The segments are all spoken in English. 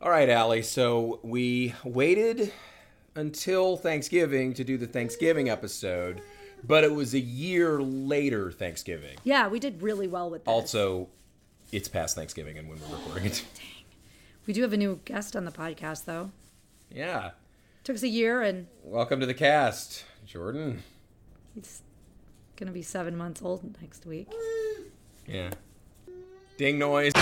All right, Allie. So we waited until Thanksgiving to do the Thanksgiving episode, but it was a year later Thanksgiving. Yeah, we did really well with this. Also, it's past Thanksgiving and when we're recording it. Dang. we do have a new guest on the podcast, though. Yeah. Took us a year, and Welcome to the cast, Jordan. he's gonna be seven months old next week. Yeah. Ding noise.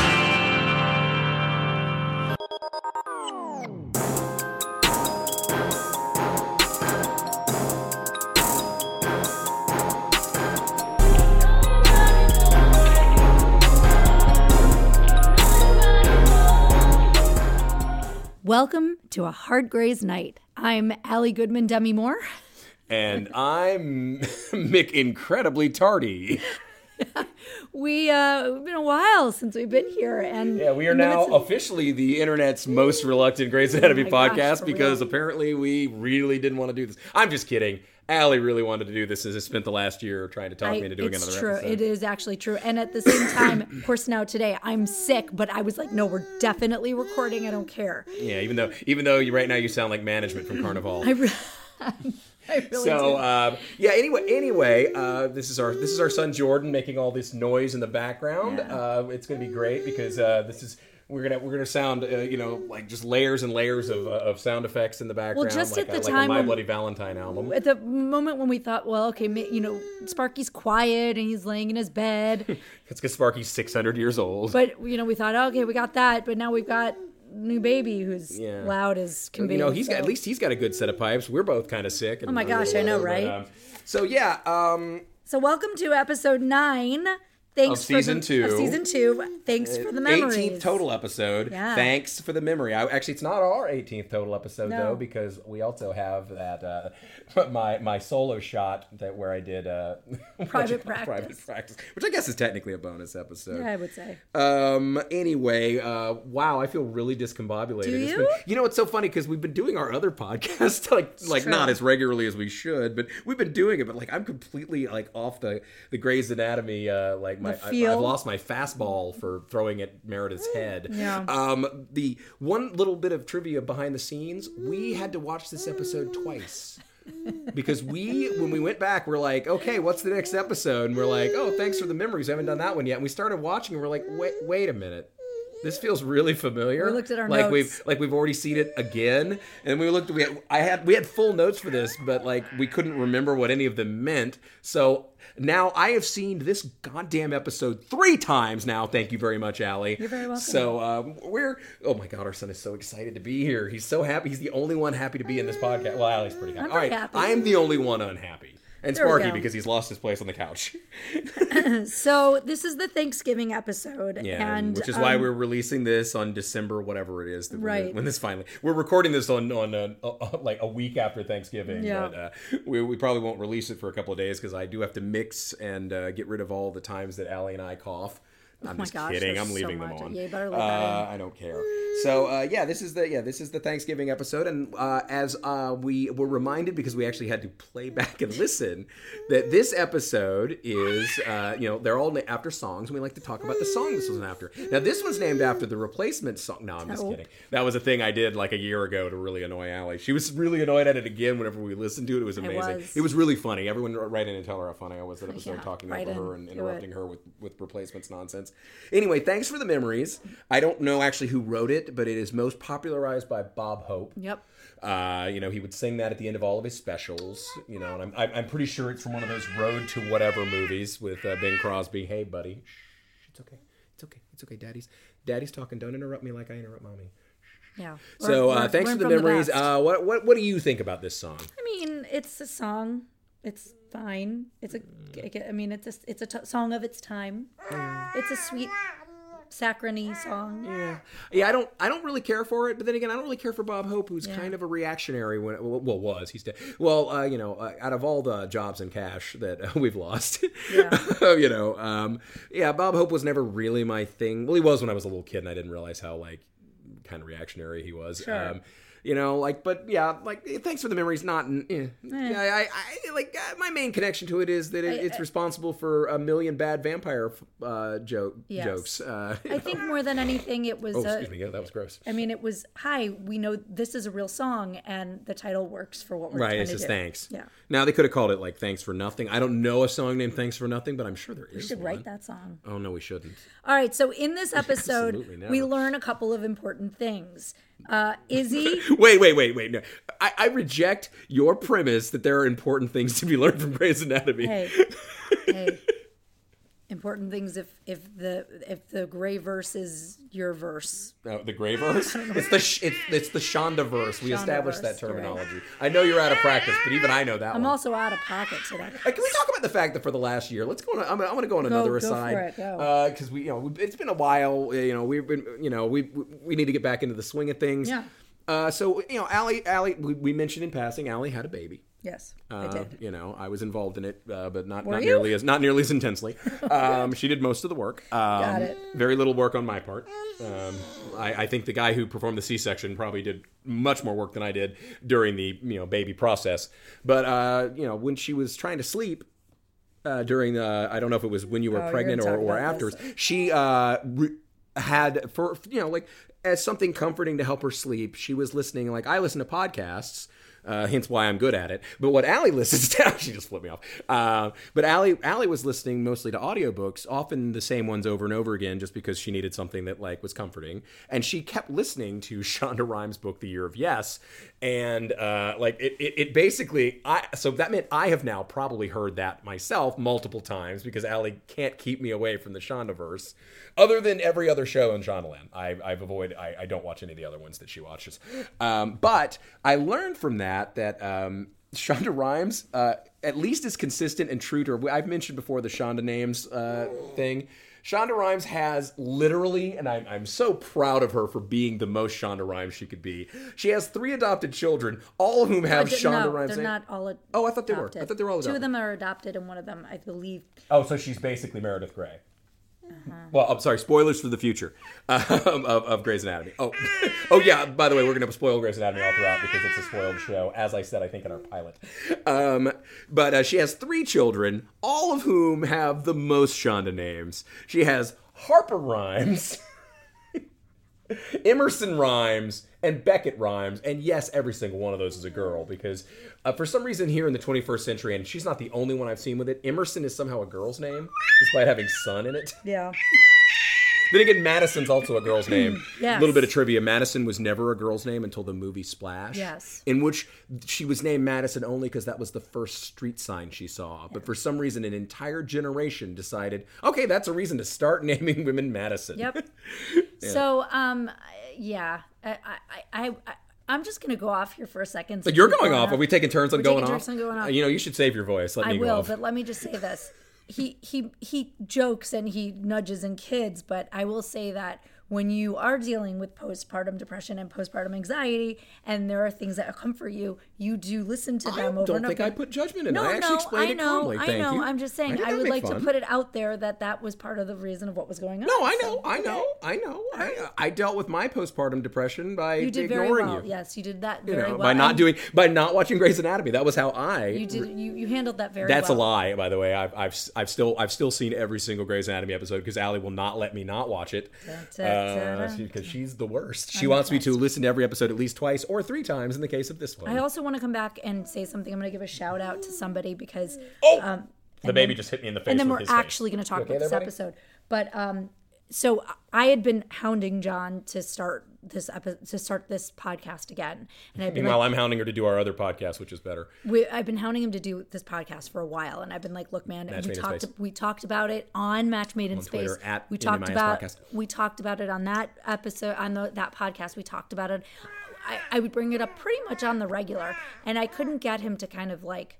Welcome to a hard Grey's night. I'm Allie Goodman Demi Moore. And I'm Mick Incredibly Tardy. We uh, it's been a while since we've been here, and Yeah, we are now of- officially the internet's most reluctant Grey's Anatomy Oh my gosh, podcast because real. apparently we really didn't want to do this. I'm just kidding. Allie really wanted to do this as I spent the last year trying to talk I- me into doing it's another true. episode. It is actually true. And at the same time, of course, now today I'm sick, but I was like, no, we're definitely recording. I don't care. Yeah, even though even though you right now you sound like management from Carnival. I, re- I really so do. um, yeah. Anyway, anyway, uh, this is our this is our son Jordan making all this noise in the background. Yeah. Uh, it's going to be great because uh, this is we're gonna we're gonna sound uh, you know like just layers and layers of, uh, of sound effects in the background. Well, just like at the like time a My when- Bloody Valentine album. at the moment when we thought, well, okay, you know, Sparky's quiet and he's laying in his bed, It's because Sparky's six hundred years old. but you know, we thought, okay, we got that, but now we've got new baby who's Yeah. loud as can be. you know, he's got at least he's got a good set of pipes. We're both kind of sick. And Oh my gosh, I know, but, right? um, so yeah, um, So welcome to episode nine. Thanks Of for the- season two. Of season two. Thanks for the memories. 18th total episode. Yeah. Thanks for the memory. I, actually, it's not our 18th total episode No. though, because we also have that uh, my my solo shot that where I did uh, Private private practice. practice, which I guess is technically a bonus episode. Yeah, I would say. Um. Anyway, uh, wow, I feel really discombobulated. Do you? been- you know, it's so funny because we've been doing our other podcast like like true. not as regularly as we should, but we've been doing it. But like, I'm completely like off the the Grey's Anatomy. Uh, like my I. I've lost my fastball for throwing at Meredith's head. Yeah. Um. The one little bit of trivia behind the scenes, we had to watch this episode twice because we when we went back we're like okay what's the next episode and we're like oh thanks for the memories i haven't done that one yet and we started watching and we're like wait wait a minute this feels really familiar We looked at our like notes. we've like we've already seen it again and we looked we had, i had we had full notes for this but like we couldn't remember what any of them meant so now I have seen this goddamn episode three times now. Thank you very much, Allie. You're very welcome. So um, we're oh my god, our son is so excited to be here. He's so happy. He's the only one happy to be in this podcast. Well, Allie's pretty happy. I'm All right, happy. I am the only one unhappy. And There Sparky because he's lost his place on the couch. So this is the Thanksgiving episode, Yeah, and which is why um, we're releasing this on December, whatever it is. That when, Right. when this finally, we're recording this on on uh, uh, like a week after Thanksgiving. Yeah. But uh, we, we probably won't release it for a couple of days because I do have to mix and uh, get rid of all the times that Allie and I cough. I'm Oh just gosh, kidding. I'm so leaving them much. on. Yeah, better leave uh, I don't care. So uh, yeah, this is the yeah this is the Thanksgiving episode, and uh, as uh, we were reminded because we actually had to play back and listen that this episode is uh, you know they're all na- after songs, and we like to talk about the song this was an after. Now this one's named after the replacement song. No, I'm just kidding. That was a thing I did like a year ago to really annoy Allie. She was really annoyed at it again whenever we listened to it. It was amazing. was. It was really funny. Everyone write in and tell her how funny I was that episode Yeah, talking over in. her and interrupting her with with replacements nonsense. Anyway, thanks for the memories. I don't know actually who wrote it, but it is most popularized by Bob Hope. Yep. Uh, you know, he would sing that at the end of all of his specials. You know, and I'm I'm pretty sure it's from one of those Road to Whatever movies with uh, Bing Crosby. Hey, buddy, Shh, it's okay, it's okay, it's okay. Daddy's Daddy's talking. Don't interrupt me like I interrupt mommy. Yeah. So Learn- uh, thanks for the memories. best. uh, what what what do you think about this song? I mean, it's a song. It's fine. It's a. I mean, it's a. It's a t- song of its time. It's a sweet, saccharine song. Yeah, yeah. I don't, I don't really care for it. But then again, I don't really care for Bob Hope, who's kind of a reactionary. When well, was he's dead? Well, uh, you know, uh, out of all the jobs and cash that uh, we've lost, Yeah. you know, um, yeah, Bob Hope was never really my thing. Well, he was when I was a little kid, and I didn't realize how like kind of reactionary he was. Sure. Um, you know, like, but yeah, like, eh, thanks for the memories. Not, eh. yeah, I, I, like, uh, my main connection to it is that it, it's responsible for a million bad vampire uh, joke Yes. jokes. Uh, I think more than anything, it was. oh, a, excuse me, yeah, that was gross. I mean, it was hi. We know this is a real song, and the title works for what we're Right, trying it's to just do. thanks. Yeah, Now they could have called it like "Thanks for Nothing." I don't know a song named "Thanks for Nothing," but I'm sure there is. we should one. write that song. Oh no, we shouldn't. All right. So in this episode, we learn a couple of important things. Uh, Izzie. Wait, wait, wait, wait. No, I, I reject your premise that there are important things to be learned from Grey's Anatomy. hey, hey. Important things if if the if the gray verse is your verse. No, the Grey verse. It's the sh- it's, it's the Shonda verse. We established that you're right. terminology. I know you're out of practice, but even I know that I'm one. also out of pocket today. Hey, can we talk about the fact that for the last year, let's go on. I'm, I'm going to go on another go aside because uh, we, you know, it's been a while. You know, we've been, you know, we we- we need to get back into the swing of things. Yeah. Uh, so you know, Allie, Allie, we, we mentioned in passing, Allie had a baby. Yes, I Uh, did. You know, I was involved in it, uh, but not, Were not you? nearly as not nearly as intensely. Um, she did most of the work. Um, Got it. Very little work on my part. Um, I, I think the guy who performed the C-section probably did much more work than I did during the you know baby process. But uh, you know, when she was trying to sleep. Uh, during the, I don't know if it was when you were Oh, pregnant or, or afterwards. this. She uh, re- had for you know like as something comforting to help her sleep. She was listening like I listen to podcasts. Uh, hence why I'm good at it. But what Allie listens to, she just flipped me off. Uh, but Allie, Allie was listening mostly to audiobooks, often the same ones over and over again, just because she needed something that like was comforting. And she kept listening to Shonda Rhimes' book, The Year of Yes, and uh, like it, it, it basically, I so that meant I have now probably heard that myself multiple times because Allie can't keep me away from the Shondaverse. Other than every other show in Shondaland, I, I've avoided. I, I don't watch any of the other ones that she watches. Um, but I learned from that that um, Shonda Rhimes, uh, at least is consistent and true to her. I've mentioned before the Shonda names uh, thing. Shonda Rhimes has literally, and I'm, I'm so proud of her for being the most Shonda Rhimes she could be. She has three adopted children, all of whom have Shonda no, Rhimes. they're not all. Ad- Oh, I thought they were. I adopted. thought they were all Two of them are adopted, and one of them, I believe, Oh, so she's basically Meredith Grey. Uh-huh. Well, I'm sorry. Spoilers for the future um, of, of Grey's Anatomy. Oh, oh yeah. By the way, we're going to spoil Grey's Anatomy all throughout because it's a spoiled show, as I said. I think in our pilot. Um, but uh, she has three children, all of whom have the most Shonda names. She has Harper Rhimes. Emerson Rhimes and Beckett Rhimes, and yes, every single one of those is a girl because uh, for some reason here in the 21st century, and she's not the only one I've seen with it. Emerson is somehow a girl's name, despite having son in it. yeah, Then again, Madison's also a girl's name. Yes. A little bit of trivia: Madison was never a girl's name until the movie Splash. Yes. In which she was named Madison only because that was the first street sign she saw. But for some reason, an entire generation decided, okay, that's a reason to start naming women Madison. Yep. So, um, yeah, I, I, I, I, I'm just gonna go off here for a second. But you're going off. Are we taking turns on going taking off? on going off. You know, you should save your voice. Let I me go will, but let me just say this. He he he jokes and he nudges in kids, but I will say that when you are dealing with postpartum depression and postpartum anxiety, and there are things that comfort you, you do listen to I them over don't and think over. I put judgment in. no, I actually no, explained I it know, calmly. I know. you. I'm just saying, did I, would like fun. to put it out there that that was part of the reason of what was going on. No, I know, So, I know, I know. I, I dealt with my postpartum depression by You did very ignoring well. you. Yes, you did that You very know, well. by not and doing, by not watching Grey's Anatomy. That was how I. you did you, you handled that very well. That's well. a lie, by the way. I've, I've, I've still, I've still seen every single Grey's Anatomy episode because Allie will not let me not watch it Da-da-da-da. Because she's the worst. She wants me to listen to every episode at least twice or three times in the case of this one. I also want to come back and say something. I'm going to give a shout out to somebody because oh, um, the baby just hit me in the face. and then with we're his actually going to talk okay about this buddy? episode. But um, so I had been hounding Jon to start this epi- to start this podcast again, and I've been Meanwhile, like, I'm hounding her to do our other podcast, which is better. we, I've been hounding him to do this podcast for a while, and I've been like, look, man, Match we talked we talked about it on Match Made in Space. Twitter, at we talked about Podcast. we talked about it on that episode on the, that podcast. We talked about it. I, I would bring it up pretty much on the regular, and I couldn't get him to kind of like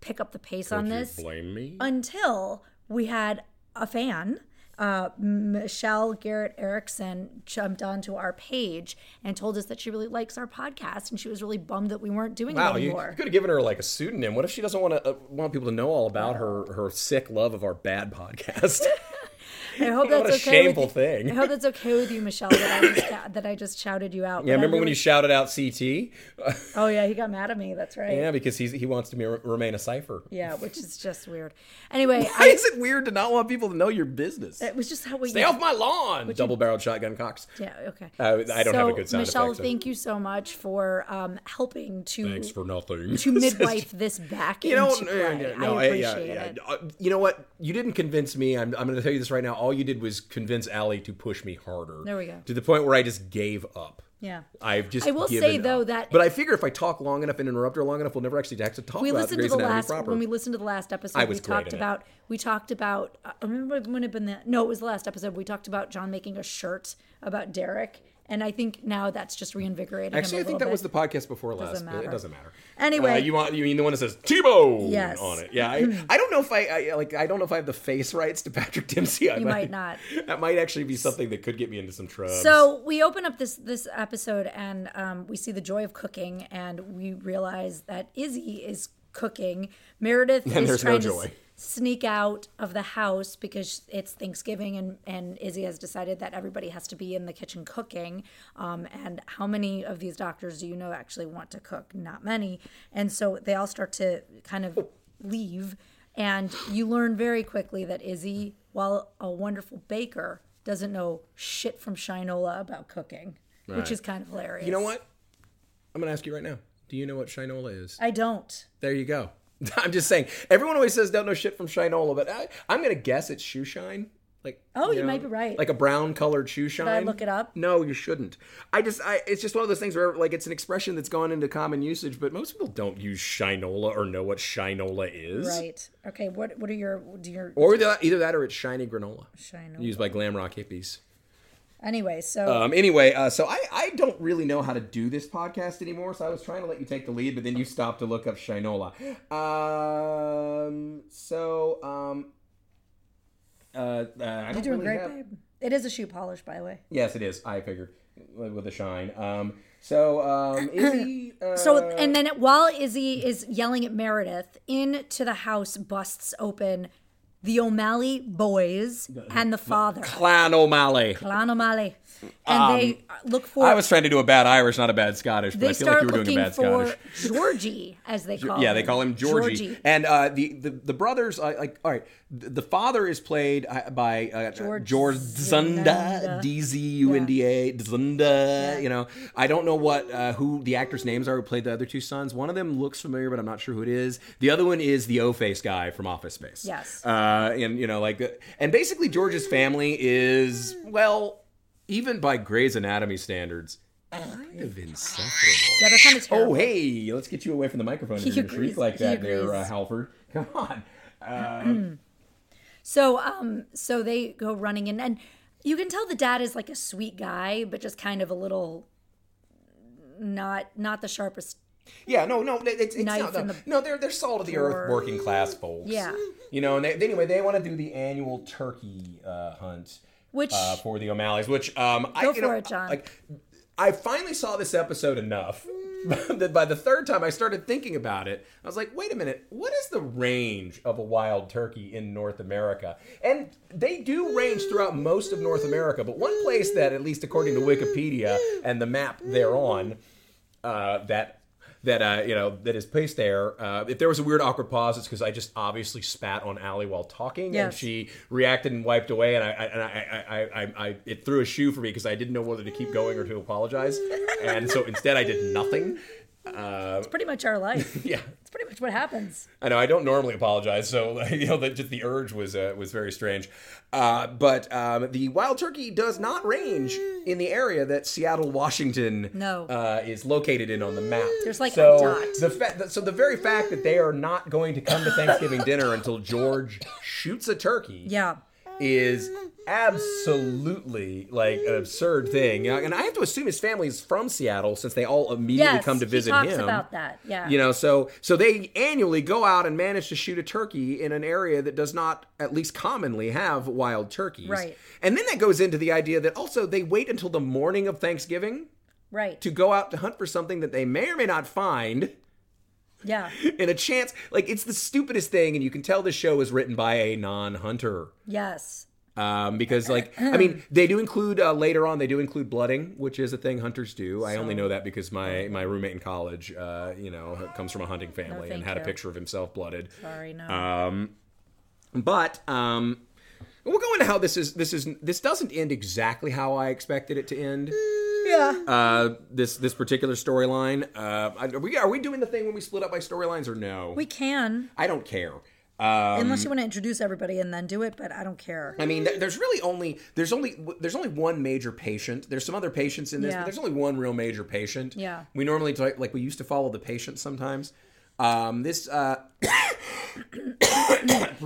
pick up the pace on you this blame me? until we had a fan, uh, Michelle Garrett Erickson, jumped onto our page and told us that she really likes our podcast and she was really bummed that we weren't doing Wow, it you, you could have given her like a pseudonym. What if she doesn't want to uh, want people to know all about her her sick love of our bad podcast? I hope What that's a okay. shameful thing. I hope that's okay with you, Michelle. That I just that I just shouted you out. Yeah, remember when you shouted out CT? Oh yeah, he got mad at me. That's right. yeah, because he's, he wants to be, remain a cipher. Yeah, which is just weird. Anyway, Why I, is it weird to not want people to know your business? it was just how we. Stay off my lawn! Double barreled shotgun cocks. Yeah. Okay. Uh, I don't have a good sound Michelle, effect, so- thank you so much for um, helping to Thanks for nothing. to midwife this back You know, into play. no, I I- appreciate yeah, yeah. it. Uh, You know what? You didn't convince me. I'm, I'm going to tell you this right now. All you did was convince Allie to push me harder. There we go. To the point where I just gave up. Yeah. I've just. I will say, though, up. that- But I figure if I talk long enough and interrupt her long enough, we'll never actually have to talk we about listened to the last proper. when we listened to the last episode. I we was great talked in it. about we talked about. I remember when it been that? No, it was the last episode. We talked about Jon making a shirt about Derek, and I think now that's just reinvigorated. Actually, I think that was the podcast before last, Doesn't but it doesn't matter. Anyway. Uh, you want you mean the one that says Tebow Yes. on it? Yeah, I, I don't know if I, I like. I don't know if I have the face rights to Patrick Dempsey. I You might not. That might actually be something that could get me into some trouble. So we open up this this episode and um, we see the joy of cooking, and we realize that Izzie is cooking. Meredith And is there's no trying to joy. s- sneak out of the house because it's Thanksgiving, and and Izzie has decided that everybody has to be in the kitchen cooking. Um, and how many of these doctors do you know actually want to cook? Not many. And so they all start to kind of leave, and you learn very quickly that Izzie, while a wonderful baker, doesn't know shit from Shinola about cooking, which is kind of hilarious. you know what? I'm going to ask you right now. Do you know what Shinola is? I don't. There you go. I'm just saying. Everyone always says don't know shit from Shinola, but I, I'm going to guess it's shoe shine. Like Oh, you might be right. Like a brown colored shoe shine. Should I look it up? No, you shouldn't. I just, I, it's just one of those things where like it's an expression that's gone into common usage, but most people don't use Shinola or know what Shinola is. Right. Okay. What What are your do your Or either that, either that or it's shiny granola Shinola? used by glam rock hippies. Anyway, so Um, anyway, uh, so I, I don't really know how to do this podcast anymore, so I was trying to let you take the lead, but then you stopped to look up Shinola. Um, so, um, uh, uh, I you're doing really great, have- babe. It is a shoe polish, by the way. Yes, it is. I figured with a shine. Um, so, um, Izzie. Uh, So, and then while Izzie is yelling at Meredith, into the house busts open the O'Malley boys and the father, Clan O'Malley. Clan O'Malley, and they look for. Um, I was trying to do a bad Irish, not a bad Scottish, but I feel like you were doing a bad for Scottish. Georgie, as they call Yeah, him. they call him Georgie. And uh, the, the the brothers, uh, like, all right, the, the father is played uh, by uh, George George Zunda. D Z U N D A, Zunda. You know, I don't know what uh, who the actors' names are who played the other two sons. One of them looks familiar, but I'm not sure who it is. The other one is the O face guy from Office Space. Yes. Uh, and you know, like, uh, and basically George's family is well, even by Grey's Anatomy standards. Kind of insufferable. Yeah, they're kind of terrible. Oh, hey, let's get you away from the microphone. He You're gonna shriek like that there, uh. Halford. Come on. Uh, So um so they go running in and you can tell the dad is like a sweet guy, but just kind of a little not not the sharpest. yeah, no, no, it's, it's not, in no, the no, they're they're salt of the earth, working class folks. Yeah. you know, and they, anyway, they want to do the annual turkey uh, hunt Which uh, for the O'Malleys, which um, I Go you know, it, John. Like, I finally saw this episode enough that by the third time I started thinking about it, I was like, wait a minute, what is the range of a wild turkey in North America? And they do range throughout most of North America, but one place that, at least according to Wikipedia and the map thereon, uh, that that uh, you know that is placed there. Uh, if there was a weird awkward pause, it's because I just obviously spat on Allie while talking, and she reacted and wiped away, and I, and I, I, I, I, I it threw a shoe for me because I didn't know whether to keep going or to apologize, and so instead I did nothing. Uh, pretty much our life. yeah, It's pretty much what happens. I know I don't normally apologize, so you know that just the urge was uh, was very strange. Uh, but um, the wild turkey does not range in the area that Seattle, Washington, No. uh, is located in on the map. There's like a so dot. the fa- so the very fact that they are not going to come to Thanksgiving dinner until George shoots a turkey Yeah. Is absolutely like an absurd thing. You know, And I have to assume his family is from Seattle since they all immediately Yes. come to visit him. about that. Yeah. You know, so so they annually go out and manage to shoot a turkey in an area that does not, at least commonly, have wild turkeys. Right. And then that goes into the idea that also they wait until the morning of Thanksgiving right. to go out to hunt for something that they may or may not find yeah. And a chance. Like it's the stupidest thing, and you can tell this show is written by a non-hunter. Yes. Um, because like I mean they do include uh, later on they do include blooding which is a thing hunters do I only know that because my my roommate in college uh, you know comes from a hunting family and thank had a picture of himself blooded Sorry, no. um, but um, we'll go into how this is. This is this doesn't end exactly how I expected it to end. Yeah. Uh, this this particular storyline. Uh, are we are we doing the thing when we split up by storylines or no? We can, I don't care. Um, unless you want to introduce everybody and then do it, but I don't care. I mean, th- there's really only there's only there's only one major patient. There's some other patients in this, Yeah. but there's only one real major patient. Yeah. We normally talk, like we used to follow the patient sometimes. Um, this uh,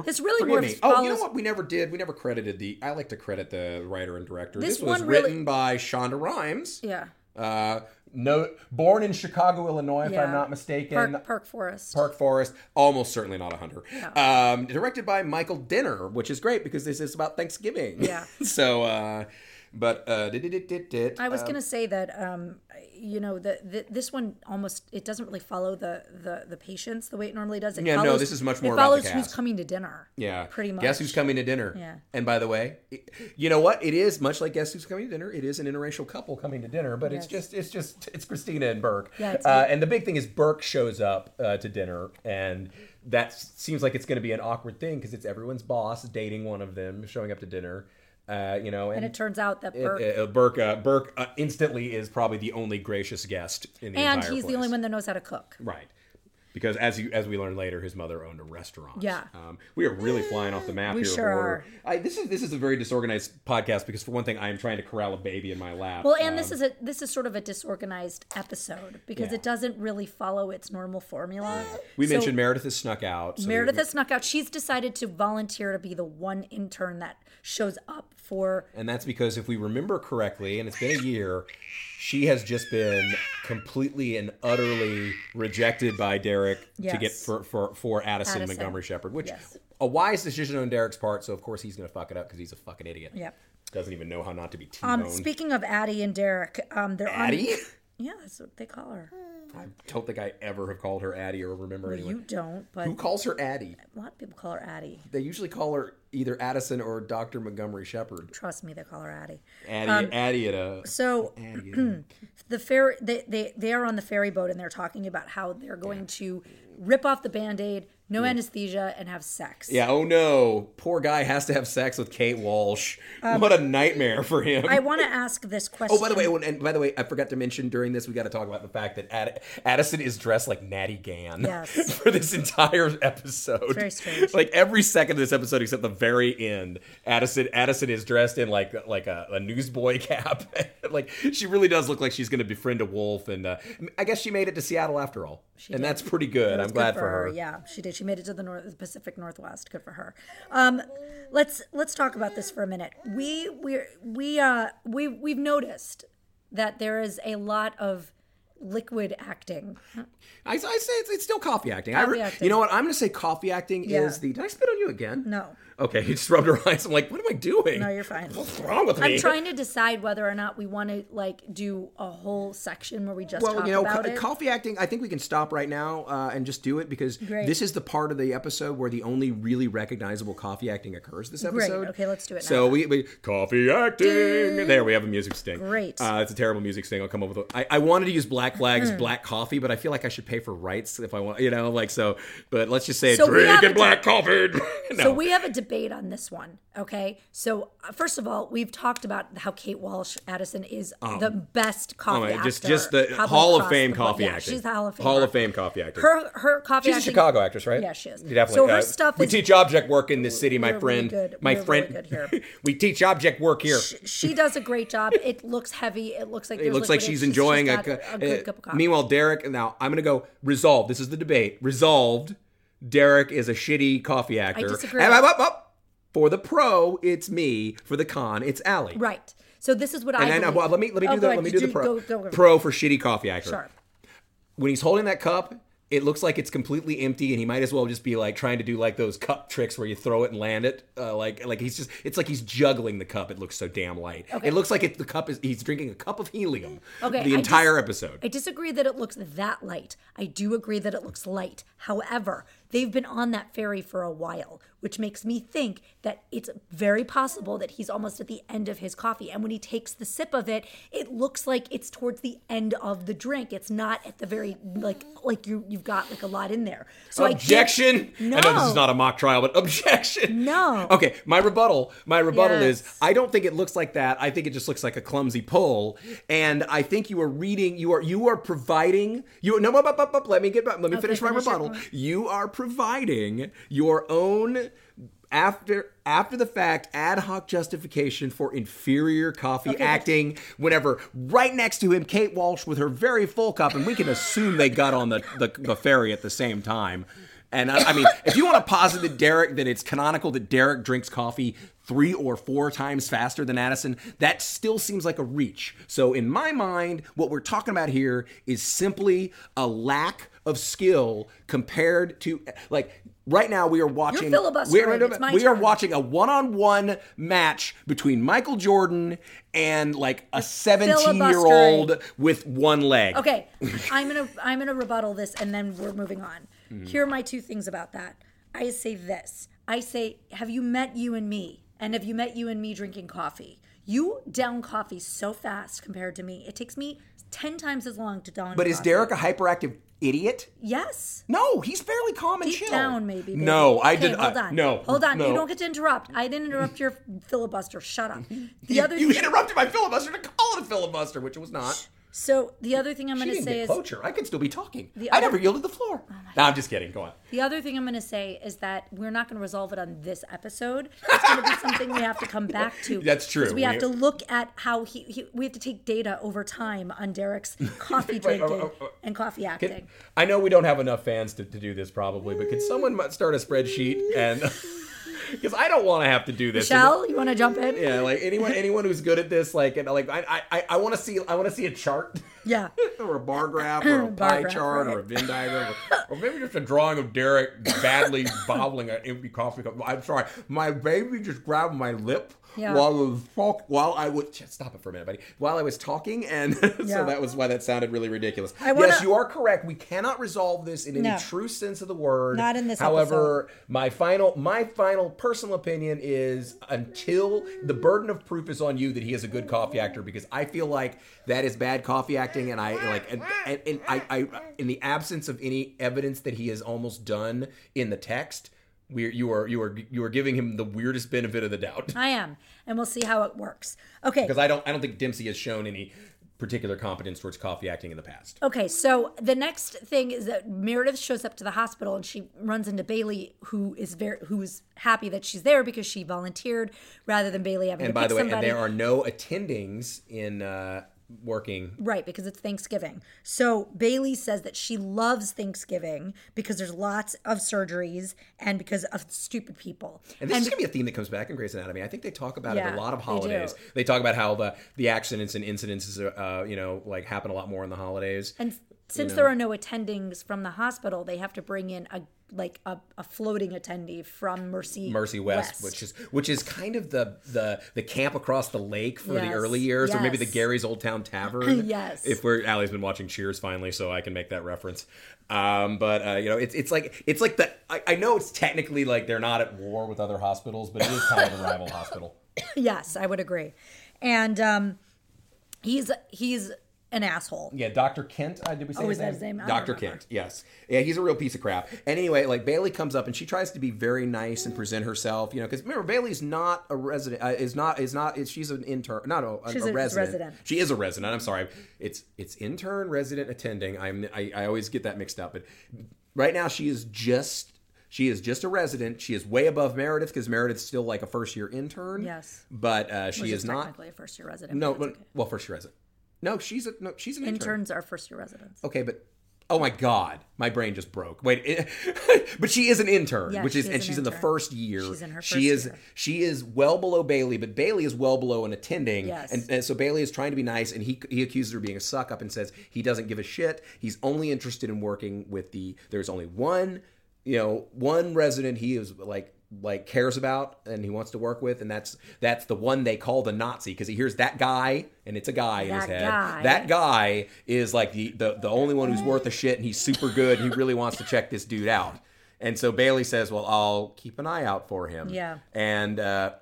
This really Forgive more me. follows. Oh, you know what? We never did. We never credited the. I like to credit the writer and director. This This, was one really- written by Shonda Rhimes. Yeah. Uh, no, born in Chicago, Illinois, if I'm not mistaken. Park, Park Forest. Park Forest, almost certainly not a hunter. Um, directed by Michael Dinner, which is great because this is about Thanksgiving. Yeah. so, uh, but uh, did, did, did, did, I was uh, gonna say that um, you know the, the this one almost it doesn't really follow the the the patients the way it normally does. It Yeah, no, follows, this is much more It follows who's coming to dinner. Yeah. pretty much. Guess who's coming to dinner? Yeah. And by the way, it- you know what? It is much like Guess Who's Coming to Dinner. It is an interracial couple coming to dinner, but it's just it's just it's Cristina and Burke. Yeah, it's uh, and the big thing is Burke shows up uh, to dinner, and that seems like it's going to be an awkward thing because it's everyone's boss dating one of them, showing up to dinner. Uh, you know, and, And it turns out that it- Burke uh, Burke uh, Burke uh, instantly is probably the only gracious guest in the and entire he's the only one that knows how to cook. Right. Because as you as we learned later, his mother owned a restaurant. Yeah. um, we are really flying off the map We here. sure are. I, this is this is a very disorganized podcast because for one thing, I am trying to corral a baby in my lap. Well, and Um, this is a this is sort of a disorganized episode because Yeah. it doesn't really follow its normal formula. we So mentioned Meredith has snuck out. so Meredith we- has snuck out. She's decided to volunteer to be the one intern that shows up for and that's because if we remember correctly, and it's been a year, she has just been completely and utterly rejected by Derek to get for for, for Addison, Addison. Montgomery Shepherd, which Yes. a wise decision on Derek's part. So of course he's going to fuck it up because he's a fucking idiot. Yep. Doesn't even know how not to be T-boned. Um, speaking of Addie and Derek, um, they're Addie? on. Yeah, that's what they call her. I don't think I ever have called her Addie or remember anyone. You don't, but Who calls her Addie? a lot of people call her Addie. They usually call her either Addison or Dr. Montgomery Shepherd. Trust me, they call her Addie. Addie, Addie at a. So Addie the ferry, they, they they are on the ferry boat and they're talking about how they're going to rip off the band-aid, no anesthesia, and have sex. yeah, oh no. Poor guy has to have sex with Kate Walsh. what a nightmare for him. Um, I want to ask this question. Oh, by the way, oh, and by the way, I forgot to mention during this, we got to talk about the fact that Ad- Addison is dressed like Natty Gann Yes. for this entire episode. very strange. Like every second of this episode, except the very end, Addison Addison is dressed in like like a, a newsboy cap. like she really does look like she's going to befriend a wolf, and uh, I guess she made it to Seattle after all, and did. that's pretty good. I'm glad good for her. Yeah, she did. She made it to the, North, the Pacific Northwest. Good for her. Um, let's let's talk about this for a minute. We we we uh we we've noticed that there is a lot of liquid acting. I, I say it's, it's still coffee acting. I Coffee re- acting. You know what? I'm going to say coffee acting Yeah. is the. Did I spit on you again? No, Okay, he just rubbed her eyes. I'm like, what am I doing? no, you're fine. What's wrong with me? I'm trying to decide whether or not we want to like do a whole section where we just Well, talk you know, about co- it. coffee acting. I think we can stop right now uh, and just do it because Great. this is the part of the episode where the only really recognizable coffee acting occurs. This Great. episode. Okay, let's do it So now. we, we coffee acting. There we have a music sting. Great. Uh, it's a terrible music sting. I'll come up with. A, I, I wanted to use Black Flag's Hmm. Black Coffee, but I feel like I should pay for rights if I want. You know, like so. But let's just say So we have drinking a- black coffee. no. So we have a debate on this one, okay? So uh, first of all, we've talked about how Kate Walsh Addison is the best coffee Oh, my- actor. just just the Hall of Fame coffee yeah, acting. She's the Hall of Fame. Hall of Fame coffee acting. Her her coffee She's a. Chicago actress, right? Yeah, she is. Definitely. So her uh, stuff We is- teach object work in this city, my really friend. good. My We're friend. really good here. we teach object work here. She does a great job. It looks heavy. It looks like It looks like she's enjoying just a, got a good cup of coffee. Meanwhile, Derek. Now I'm going to go resolved. This is the debate. Resolved. Derek is a shitty coffee actor. disagree. Up, up, up. For the pro, it's me. For the con, it's Allie. right. So this is what I. And uh, well, let me let me Oh, do the ahead. let me do the pro. Go, go, go. Pro for shitty coffee actor. Sure. When he's holding that cup, it looks like it's completely empty, and he might as well just be like trying to do like those cup tricks where you throw it and land it. Uh, like like he's just it's like he's juggling the cup. It looks so damn light. Okay. It looks like it, the cup is he's drinking a cup of helium. Okay, The I entire dis- episode. I disagree that it looks that light. I do agree that it looks light. However, they've been on that ferry for a while, which makes me think that it's very possible that he's almost at the end of his coffee. And when he takes the sip of it, it looks like it's towards the end of the drink. It's not at the very like like you you've got like a lot in there. So I can't- objection. I know this is not a mock trial, but objection. No. Okay, my rebuttal. My rebuttal is I don't think it looks like that. I think it just looks like a clumsy pull. And I think you are reading. You are you are providing. You no. Up, up, up, let me get. Let me Okay, finish my rebuttal. You are providing your own. After after the fact, ad hoc justification for inferior coffee Okay, acting. Whenever right next to him, Kate Walsh with her very full cup, and we can assume they got on the the, the ferry at the same time. And I, I mean, if you want to posit that Derek, that it's canonical that Derek drinks coffee three or four times faster than Addison, that still seems like a reach. So in my mind, what we're talking about here is simply a lack of skill compared to like right now we are watching filibustering. we are, It's my we are watching a one-on-one match between Michael Jordan and like a 17-year-old with one leg. Okay, I'm gonna I'm gonna rebuttal this, and then we're moving on. Mm-hmm. Here are my two things about that. I say this. I say, have you met you and me? And have you met you and me drinking coffee? You down coffee so fast compared to me. It takes me ten times as long to down. But is coffee. Derek a hyperactive idiot? Yes. No, he's fairly calm and Deep chill. down, maybe. baby. No, I Okay, did. Hold I- on. no, Hold on. no. You don't get to interrupt. I didn't interrupt your filibuster. Shut up. The You, other you thing. interrupted my filibuster to call it a filibuster, which it was not. So the other thing I'm going to say is cloture. I could still be talking. The I Oh never yielded the floor. Oh no, I'm just kidding. Go on. The other thing I'm going to say is that we're not going to resolve it on this episode. It's going to be something we have to come back to. That's true. Because we have We- to look at how he, he. We have to take data over time on Derek's coffee Wait, drinking oh, oh, oh. and coffee acting. I know we don't have enough fans to, to do this probably, but could someone start a spreadsheet and because I don't want to have to do this. Michelle, you want to jump in? Yeah, like anyone anyone who's good at this, like and like I I, I want to see I want to see a chart. Yeah. or a bar graph or a Bar pie graph, chart or a. Venn diagram or, or maybe just a drawing of Derek badly bobbling an empty coffee cup. I'm sorry, my baby just grabbed my lip Yeah. while I was talk, while I just stop it for a minute, buddy. While I was talking, and so that was why that sounded really ridiculous. Wanna- yes, you are correct. We cannot resolve this in any No. true sense of the word. Not in this However, my final my final personal opinion is until the burden of proof is on you that he is a good coffee actor because I feel like that is bad coffee acting and I like and, and, and I, I in the absence of any evidence that he has almost done in the text we you are you are you are giving him the weirdest benefit of the doubt I am, and we'll see how it works. Okay. because I don't I don't think Dempsey has shown any particular competence towards coffee acting in the past. Okay, so the next thing is that Meredith shows up to the hospital and she runs into Bailey, who is very who is happy that she's there because she volunteered rather than Bailey having to sit down. And to by the way, somebody. and there are no attendings in uh, working Right, because it's Thanksgiving. So Bailey says that she loves Thanksgiving because there's lots of surgeries and because of stupid people. And this is going to be a theme that comes back in Grey's Anatomy. I think they talk about it a lot of holidays. do. They, talk about how the the accidents and incidences, uh, you know, like happen a lot more in the holidays. And since there are no attendings from the hospital, they have to bring in a like a, a floating attendee from Mercy Mercy West, which is which is kind of the the the camp across the lake for the early years, or maybe the. Gary's Old Town Tavern. Yes. if we're Allie's been watching Cheers finally, so I can make that reference. Um, but uh, you know, it's it's like it's like the I, I know it's technically like they're not at war with other hospitals, but it is kind of a rival hospital. yes, I would agree. And um, he's he's an asshole. Yeah, Dr. Kent. Uh, did we say Oh, his that name? his name? I Dr. Kent. Yes. Yeah, he's a real piece of crap. Anyway, like Bailey comes up and she tries to be very nice and present herself. You know, because remember Bailey's not a resident. Uh, is not is not. Is, she's an intern. Not a, a, She's a a resident. resident. She is a resident. I'm sorry. It's it's intern, resident, attending. I'm I, I always get that mixed up. But right now she is just. She is just a resident. She is way above Meredith because Meredith's still like a first year intern. Yes. but uh, she Which is not. technically a first year resident. No, but but okay. well, first year resident. No, she's a no. She's an intern. interns are first year residents. Okay, but oh my god, my brain just broke. Wait, it, but she is an intern, Yeah, which is is and an she's in the first year. She's in her she first is year. she is well below Bailey, but Bailey is well below an attending. Yes. And, and so Bailey is trying to be nice, and he he accuses her of being a suck up and says he doesn't give a shit. He's only interested in working with the. There's only one, you know, one resident he is like like cares about and he wants to work with and that's that's the one they call the Nazi because he hears that guy and it's a guy in his head guy. that guy is like the, the the only one who's worth a shit and he's super good and he really wants to check this dude out And so Bailey says, "Well, I'll keep an eye out for him." Yeah. And uh,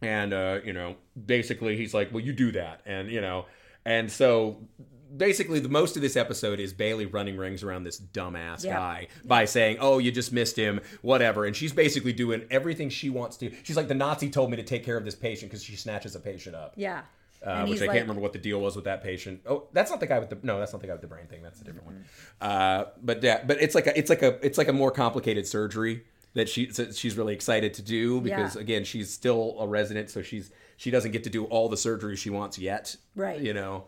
and uh, you know, basically, he's like, "Well, you do that," and you know, and so basically, the most of this episode is Bailey running rings around this dumbass Yeah. guy by saying, "Oh, you just missed him," whatever, and she's basically doing everything she wants to. She's like, "The Nazi told me to take care of this patient because she snatches a patient up." Yeah. Uh, which I like- can't remember what the deal was with that patient. Oh, that's not the guy with the no, that's not the guy with the brain thing. That's a different one. Uh, but yeah, but it's like a it's like a it's like a more complicated surgery that she she's really excited to do because Yeah. again she's still a resident, so she's she doesn't get to do all the surgery she wants yet. Right. You know,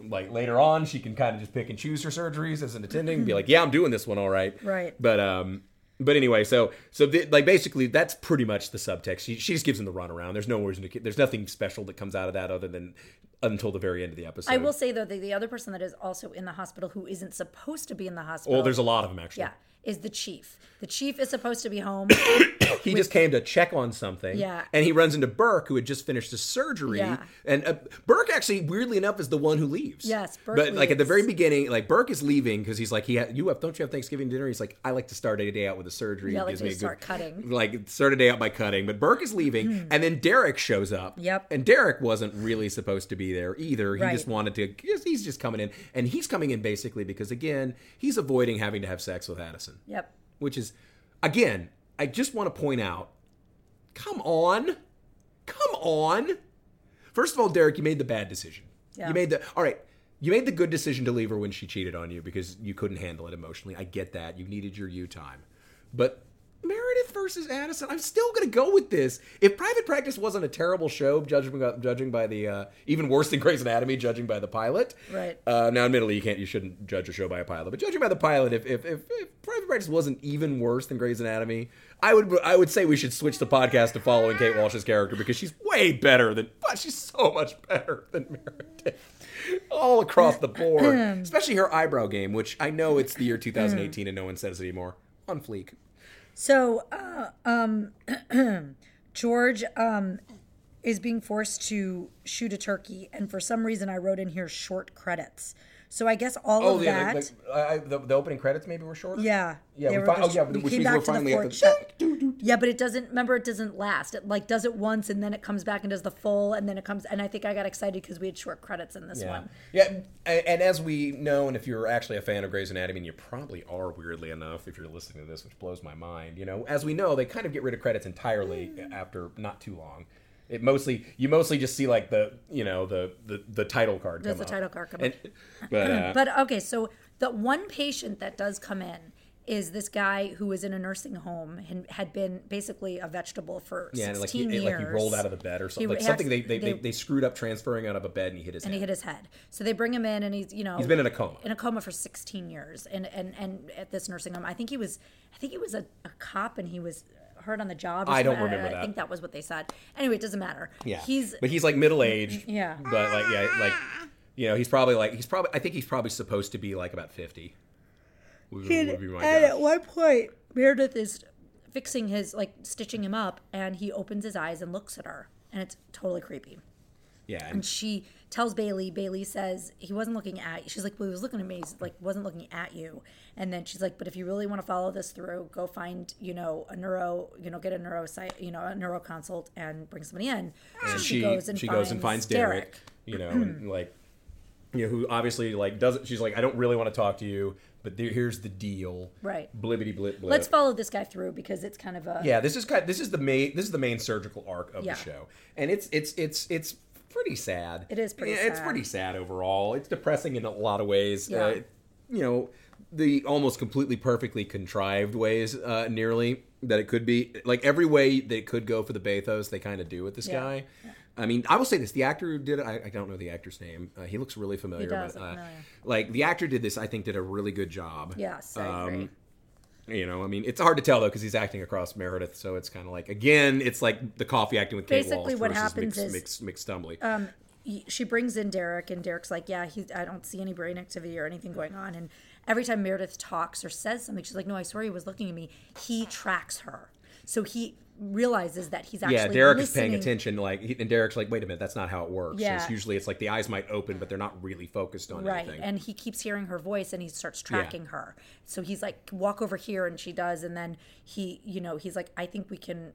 like later on she can kind of just pick and choose her surgeries as an attending, and be like, yeah, I'm doing this one all right. Right. But um. But anyway, so so the, like basically that's pretty much the subtext. She, she just gives him the runaround. There's no reason to. There's nothing special that comes out of that other than until the very end of the episode. I will say though that the other person that is also in the hospital who isn't supposed to be in the hospital. Well, there's a lot of them actually. yeah, is the chief. The chief is supposed to be home. He just came to check on something. Yeah. And he runs into Burke, who had just finished a surgery. Yeah. And uh, Burke actually, weirdly enough, is the one who leaves. Yes, Burke But like at the very beginning, like Burke is leaving because he's like, he ha- you have don't you have Thanksgiving dinner? He's like, I like to start a day out with a surgery. Yeah, like to start cutting. Like start a day out by cutting. But Burke is leaving, and then Derek shows up. Yep. And Derek wasn't really supposed to be there either. He Right. just wanted to. He's just coming in, and he's coming in basically because again, he's avoiding having to have sex with Addison yep. Which is again i just want to point out come on come on. First of all derek you made the bad decision. Yeah. you made the all right you made the good decision to leave her when she cheated on you because you couldn't handle it emotionally. I get that. You needed your you time. But meredith versus addison i'm still going to go with this. If private practice wasn't a terrible show judging by, judging by the uh, even worse than grey's anatomy judging by the pilot. Right. uh, now, admittedly, you can't, you shouldn't judge a show by a pilot, but judging by the pilot, if, if, if, if Private Practice wasn't even worse than Grey's Anatomy, I would I would say we should switch the podcast to following Kate Walsh's character because she's way better than, but she's so much better than Meredith. All across the board, especially her eyebrow game, which I know it's the year 2018 and no one says it anymore. On fleek. So, uh, um, George um, is being forced to shoot a turkey, and for some reason, I wrote in here short credits. So I guess all Oh, of the, that. like, I, the, the opening credits maybe were shorter. yeah, Yeah, we were fi- oh, yeah, we which came back we're to the finally at fourth the-. Yeah, but it doesn't. Remember, it doesn't last. It like does it once, and then it comes back and does the full, and then it comes. And I think I got excited because we had short credits in this Yeah. one. Yeah, and, and as we know, and if you're actually a fan of Grey's Anatomy, and you probably are, weirdly enough, if you're listening to this, which blows my mind, you know, as we know, they kind of get rid of credits entirely mm. after not too long. It mostly, you mostly just see like the, you know, the the, the title card. Does the up. title card come And- but uh, But okay, so the one patient that does come in is this guy who was in a nursing home and had been basically a vegetable for yeah, and like 16 he, years. like he rolled out of the bed or something. He like something they they, they they- they screwed up transferring out of a bed and he hit his and head. he hit his head. So they bring him in, and he's you know He's been in a coma. in a coma for 16 years, and and and at this nursing home, I think he was, I think he was a, a cop, and he was hurt on the job. Or I don't remember I, that. I think that was what they said. Anyway, it doesn't matter. Yeah, he's but he's like middle aged. Yeah. but like yeah, like you know, he's probably like he's probably I think he's probably supposed to be like about fifty. Would, And, would be my and guess. at one point, Meredith is fixing his like stitching him up, and he opens his eyes and looks at her, and it's totally creepy. Yeah, And she tells Bailey. Bailey says he wasn't looking at. you. She's like, well, he was looking at me. He's like, wasn't looking at you. And then she's like, but if you really want to follow this through, go find you know a neuro, you know, get a neuro you know a neuro consult and bring somebody in. So and she she goes and finds Derek, you know, hmm. and like you know who obviously like doesn't. She's like, I don't really want to talk to you, but there, here's the deal. Right. Blibbity blip blip. Let's follow this guy through because it's kind of a yeah, this is kind. Of, This is the main. This is the main surgical arc of Yeah. the show, and it's it's it's it's pretty sad. It is pretty Yeah, It's sad. pretty sad overall. It's depressing in a lot of ways. Yeah. Uh, you know, the almost completely perfectly contrived ways, uh, nearly that it could be. Like every way that it could go for the Bathos, they kind of do with this Yeah. guy. I mean, I will say this: the actor who did it, I, I don't know the actor's name. Uh, he looks really familiar, does but uh, familiar. like the actor did this, I think did a really good job. Yes, I Um, agree. You know, I mean, it's hard to tell though because he's acting across Meredith, so it's kind of like again, it's like the coffee acting with Kate Basically Walsh what versus happens is- Mick, Mick Stumbly. um, she brings in Derek, and Derek's like, "Yeah, he, I don't see any brain activity or anything going on." And every time Meredith talks or says something, she's like, "No, I swear he was looking at me." He tracks her, so he realizes that he's actually yeah, Derek is paying attention. Like, he- and Derek's like, "Wait a minute, that's not how it works." Yeah. It's usually it's like the eyes might open, but they're not really focused on Right. anything. And he keeps hearing her voice and he starts tracking her. So he's like, walk over here. And she does. And then he, you know, he's like, I think we can,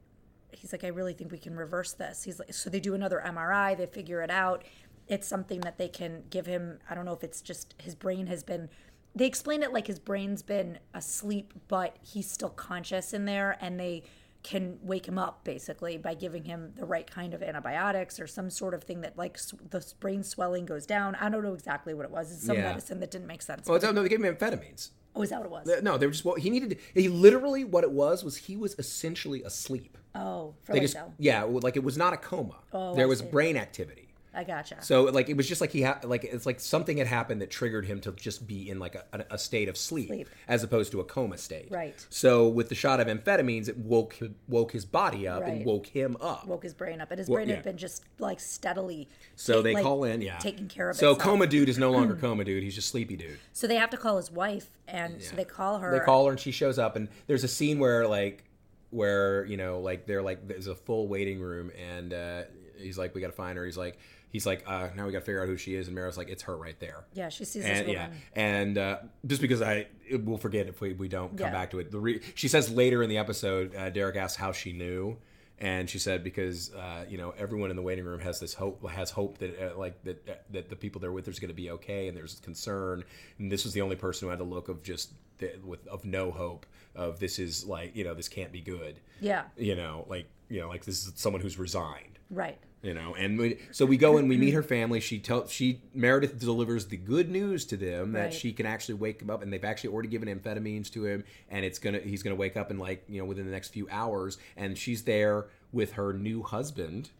he's like, I really think we can reverse this. He's like, so they do another MRI, they figure it out. It's something that they can give him. I don't know if it's just his brain has been, they explain it like his brain's been asleep, but he's still conscious in there. And they, can wake him up basically by giving him the right kind of antibiotics or some sort of thing that like s- the brain swelling goes down. I don't know exactly what it was. It's some Yeah. medicine that didn't make sense. well, it's, oh, no, they gave him amphetamines. oh, is that what it was? No, they were just well, he needed. He literally what it was was he was essentially asleep. oh, for They like just yeah, like it was not a coma. Oh, there I was see. brain activity. I gotcha. So like it was just like he had like it's like something had happened that triggered him to just be in like a, a, state of sleep, Sleep. as opposed to a coma state. Right. So with the shot of amphetamines, it woke woke his body up Right. and woke him up. Woke his brain up, and his Well, brain yeah. had been just like steadily. so take- they like, call in, yeah, taking care of So itself. coma dude is no longer coma dude; he's just sleepy dude. So they have to call his wife, and so they call her. They call her and she shows up, and there's a scene where like where you know like they're like there's a full waiting room, and uh, he's like, we got to find her. He's like. He's like, uh, now we got to figure out who she is, and Meryl's like, it's her right there. Yeah, she sees this and woman. yeah, and uh, just because I we'll forget if we, we don't come Yeah. back to it. The re- she says later in the episode, uh, Derek asks how she knew, and she said because uh, you know everyone in the waiting room has this hope has hope that uh, like that uh, that the people they're with is going to be okay, and there's concern, and this was the only person who had a look of just the, with of no hope of this is like you know this can't be good, Yeah, you know like you know like this is someone who's resigned right. You know and we, so we go and we meet her family she tells she meredith delivers the good news to them that Right. she can actually wake him up and they've actually already given amphetamines to him and it's gonna he's gonna wake up in like you know within the next few hours and she's there with her new husband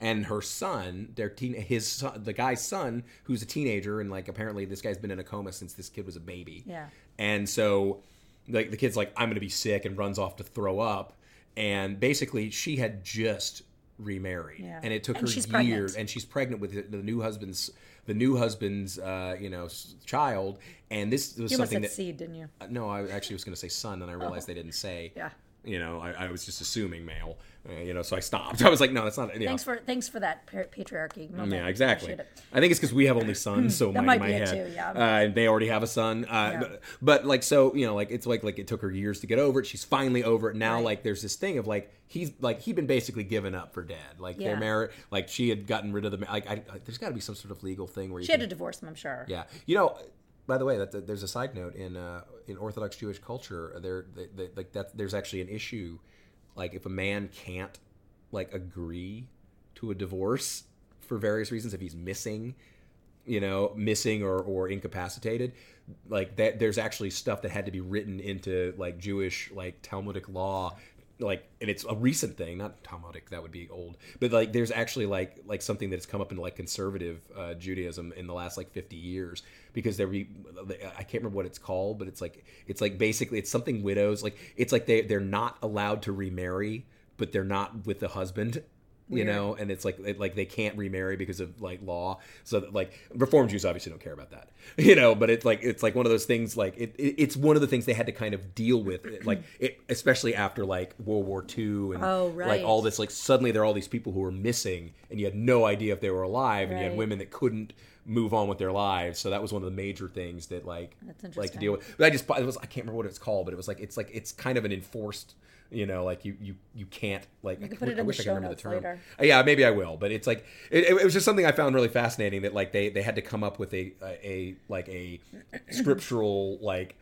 and her son their teen his son the guy's son who's a teenager and like apparently this guy's been in a coma since this kid was a baby Yeah. and so like the kid's like i'm gonna be sick and runs off to throw up and basically she had just remarried Yeah. and it took And her years pregnant. and she's pregnant with the, new husband's the new husband's uh, you know s- child and this was something that You something said that seed, didn't you? uh, no i actually was going to say son and i realized they didn't say Oh. Yeah. You know I, I was just assuming male uh, you know so i stopped i was like no that's not you know. Thanks for thanks for that patriarchy. moment. Yeah, exactly. It. I think it's because we have only sons, so That my, might my be it head. too, yeah. Uh, they already have a son, uh, but, but like so, you know, like it's like like it took her years to get over it. She's finally over it now. Right. Like there's this thing of like he's like he'd been basically given up for dead. Like Yeah. their marriage, like she had gotten rid of the like. I, I, there's got to be some sort of legal thing where you She had can, to divorce him, I'm sure. yeah. You know, by the way, that there's a side note in uh, in Orthodox Jewish culture. There, they, they, like that. There's actually an issue, like if a man can't like agree to a divorce for various reasons, if he's missing, you know, missing or or incapacitated, like that. There's actually stuff that had to be written into like Jewish like Talmudic law. Like, and it's a recent thing, not Talmudic. That would be old, but like, there's actually like like something that's come up in like conservative uh, Judaism in the last like 50 years because there be I can't remember what it's called, but it's like it's like basically it's something widows like it's like they they're not allowed to remarry, but they're not with the husband you Weird. know and it's like it, like they can't remarry because of like law. So that, like reform jews obviously don't care about that you know but it's like it's like one of those things like it, it it's one of the things they had to kind of deal with It- like it especially after like world war ii and Oh, like all this like suddenly there are all these people who are missing and you had no idea if they were alive and you had women that couldn't move on with their lives. So that was one of the major things that like like to deal with. But i just it was i can't remember what it's called but it was like it's like it's kind of an enforced you know like you you you can't like You I can put it I in the wish I could show remember the term. later. Yeah, maybe I will. But it's like it, it was just something I found really fascinating that like they they had to come up with a a, a like a scriptural like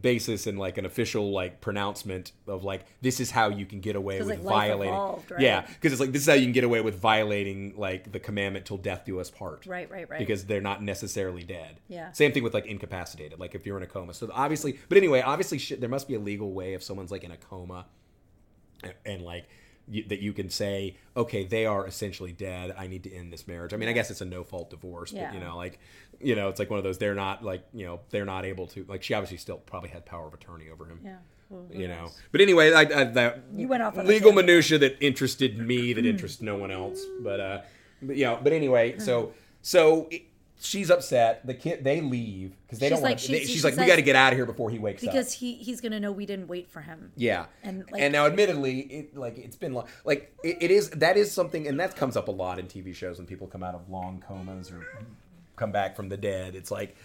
basis and like an official like pronouncement of like this is how you can get away with like, violating evolved, right? yeah because it's like this is how you can get away with violating like the commandment till death do us part Right, right, right. because they're not necessarily dead Yeah. same thing with like incapacitated like if you're in a coma so obviously but anyway obviously shit, there must be a legal way if someone's like in a coma and, like you, that you can say okay they are essentially dead. I need to end this marriage. I mean i guess it's a no fault divorce but you know like you know it's like one of those they're not like you know they're not able to like she obviously still probably had power of attorney over him. Yeah. Well, you know. but anyway I, I, that You went off on legal minutia that interested me that interests no one else. But uh but yeah but anyway so so she's upset. The kid they leave because they She's don't like- want. she- They, she she's like, we got to get out of here before he wakes up. because he he's gonna know we didn't wait for him. Yeah, And, and now, admittedly, it like it's been long. Like it, it is that is something, and that comes up a lot in TV shows when people come out of long comas or come back from the dead. It's like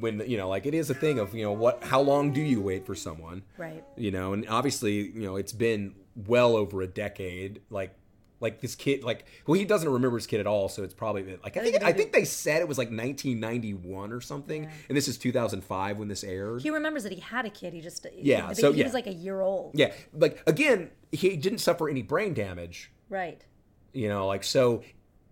when you know, like it is a thing of you know what? How long do you wait for someone? Right. You know, and obviously, you know, it's been well over a decade. Like. Like this kid, like well, he doesn't remember his kid at all, so it's probably like I think I they think they said it was like 1991 or something, and this is 2005 when this aired. He remembers that he had a kid. He just Yeah, He, so, he yeah. was like a year old. Yeah, like again, he didn't suffer any brain damage. Right. You know, like so.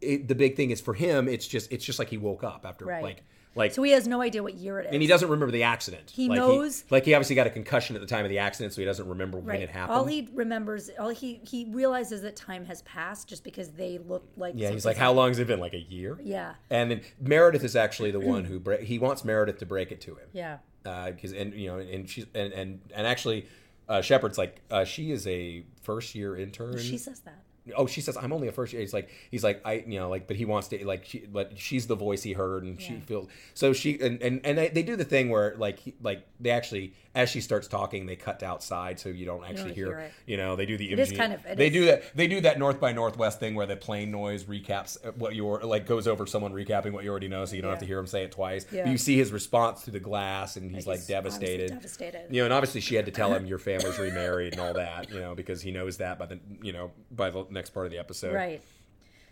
It, the big thing is for him, it's just it's just like he woke up after Right. like like, So he has no idea what year it is. and he doesn't remember the accident. He like knows- like he obviously got a concussion at the time of the accident, so he doesn't remember when it happened. All he remembers, all he he realizes that time has passed just because they look like. yeah, he's like, how long has it been? Like a year. Yeah. And then Meredith is actually the one who bre- he wants Meredith to break it to him. Yeah. because and you know and she's and and and actually uh, Shepherd's like uh, she is a first year intern. She says that. Oh she says i'm only a first year. He's like he's like i you know like but he wants to like she but she's the voice he heard and she feels so she and and, and they, they do the thing where like he, like they actually as she starts talking they cut to outside so you don't actually don't hear, hear you know they do the It is imaging- kind of- they is- do that they do that north by northwest thing where the plane noise recaps uh, what you are like goes over someone recapping what you already know so you don't have to hear him say it twice. Yeah. you see his response through the glass and he's like, He's devastated Devastated. you know, and obviously she had to tell him your family's remarried and all that, you know, because he knows that by the you know by the next part of the episode. Right.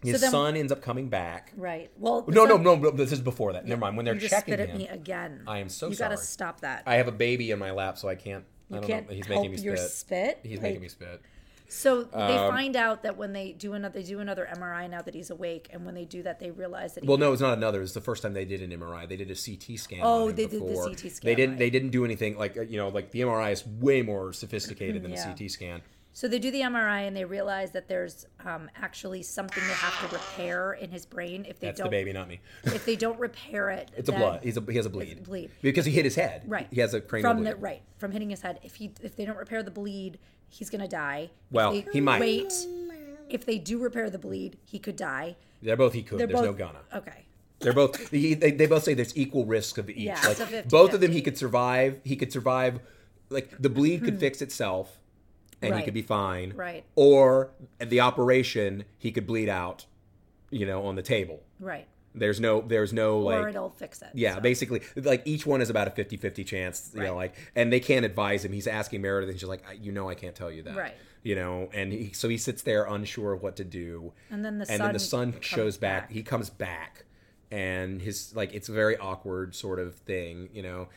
His So then- son ends up coming back. Right. Well. No, no, no, no. This is before that. Never mind. When they're you just checking spit at him, me again. I am so You gotta stop that. I have a baby in my lap, so I can't. I you don't can't know. He's making me your spit. spit. He's Like, making me spit. So they Um, find out that when they do another, they do another MRI now that he's awake, and when they do that, they realize that he Well, no, it's not another. It's the first time they did an MRI. They did a CT scan. Oh, they did the before. CT scan, They didn't. right. They didn't do anything like you know, like the MRI is way more sophisticated than Yeah. the CT scan. So they do the MRI and they realize that there's um, actually something they have to repair in his brain if they That's don't the baby, not me. if they don't repair it. It's a blood. He's a, he has a bleed. bleed. because he hit his head. Right. He has a cranial from bleed. the right from hitting his head. If he if they don't repair the bleed, he's gonna die. Well, he might. wait. If they do repair the bleed, he could die. They're both he could. They're There's both no gonna. Okay. They're both. He, they, they both say there's equal risk of each. Yeah, like a 50-50. both of them, he could survive. He could survive. Like the bleed could fix itself, and he Hmm. Could be fine. Right. Or the operation, he could bleed out. You know, on the table. Right. There's no. There's no like. or it'll fix it. Yeah, so. basically, like each one is about a 50-50 chance. You know, like, and they can't advise him. He's asking Meredith, and she's like, "I- "You know, I can't tell you that." Right. You know, and he, so he sits there unsure of what to do. And then the and then the son shows back. back. He comes back, and his like it's a very awkward sort of thing. You know,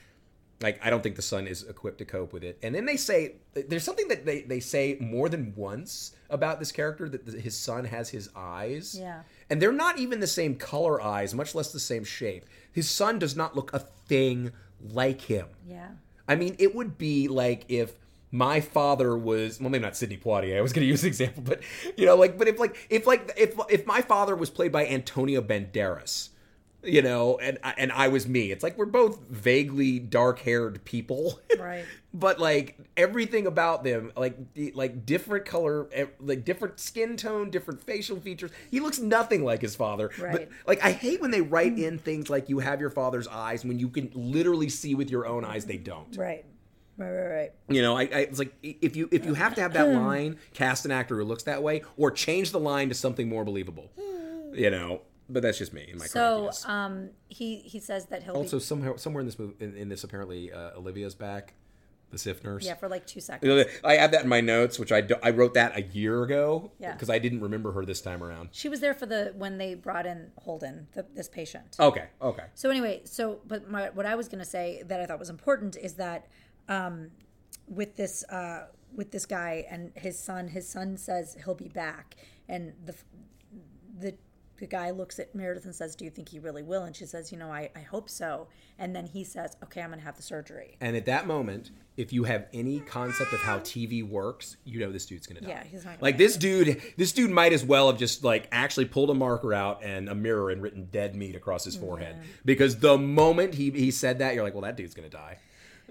like I don't think the son is equipped to cope with it. And then they say there's something that they they say more than once about this character that the, his son has his eyes. Yeah. And they're not even the same color eyes, much less the same shape. His son does not look a thing like him. Yeah. I mean, it would be like if my father was well, maybe not Sidney Poitier. I was going to use an example, but you know, like, but if like if like if if my father was played by Antonio Banderas, you know, and and I was me, it's like we're both vaguely dark-haired people, Right. but like everything about them, like like different color, eh, like different skin tone, different facial features. He looks nothing like his father. But Right. like I hate when they write in things like you have your father's eyes when you can literally see with your own eyes they don't. Right. Right. Right. Right. You know, I, I it's like if you if you have to have that line, cast an actor who looks that way, or change the line to something more believable. You know, but that's just me In my So um, he he says that he'll also, be somehow somewhere in this movie, in, in this apparently, uh, Olivia's back, the syph nurse. yeah for like two seconds. I have that in my notes, which I, do, I wrote that a year ago Yeah. because I didn't remember her this time around. She was there for the when they brought in Holden, the, this patient. Okay, okay. So anyway, so but my, what I was going to say that I thought was important is that um, with this uh, with this guy and his son, his son says he'll be back, and the the the guy looks at Meredith and says, "Do you think he really will?" And she says, "You know, I, I hope so." And then he says, "Okay, I'm going to have the surgery." And at that moment, if you have any concept of how TV works, you know this dude's gonna die. Yeah, he's not gonna like this dude. This dude might as well have just like actually pulled a marker out and a mirror and written "dead meat" across his forehead. Because the moment he he said that, you're like, well, that dude's gonna die.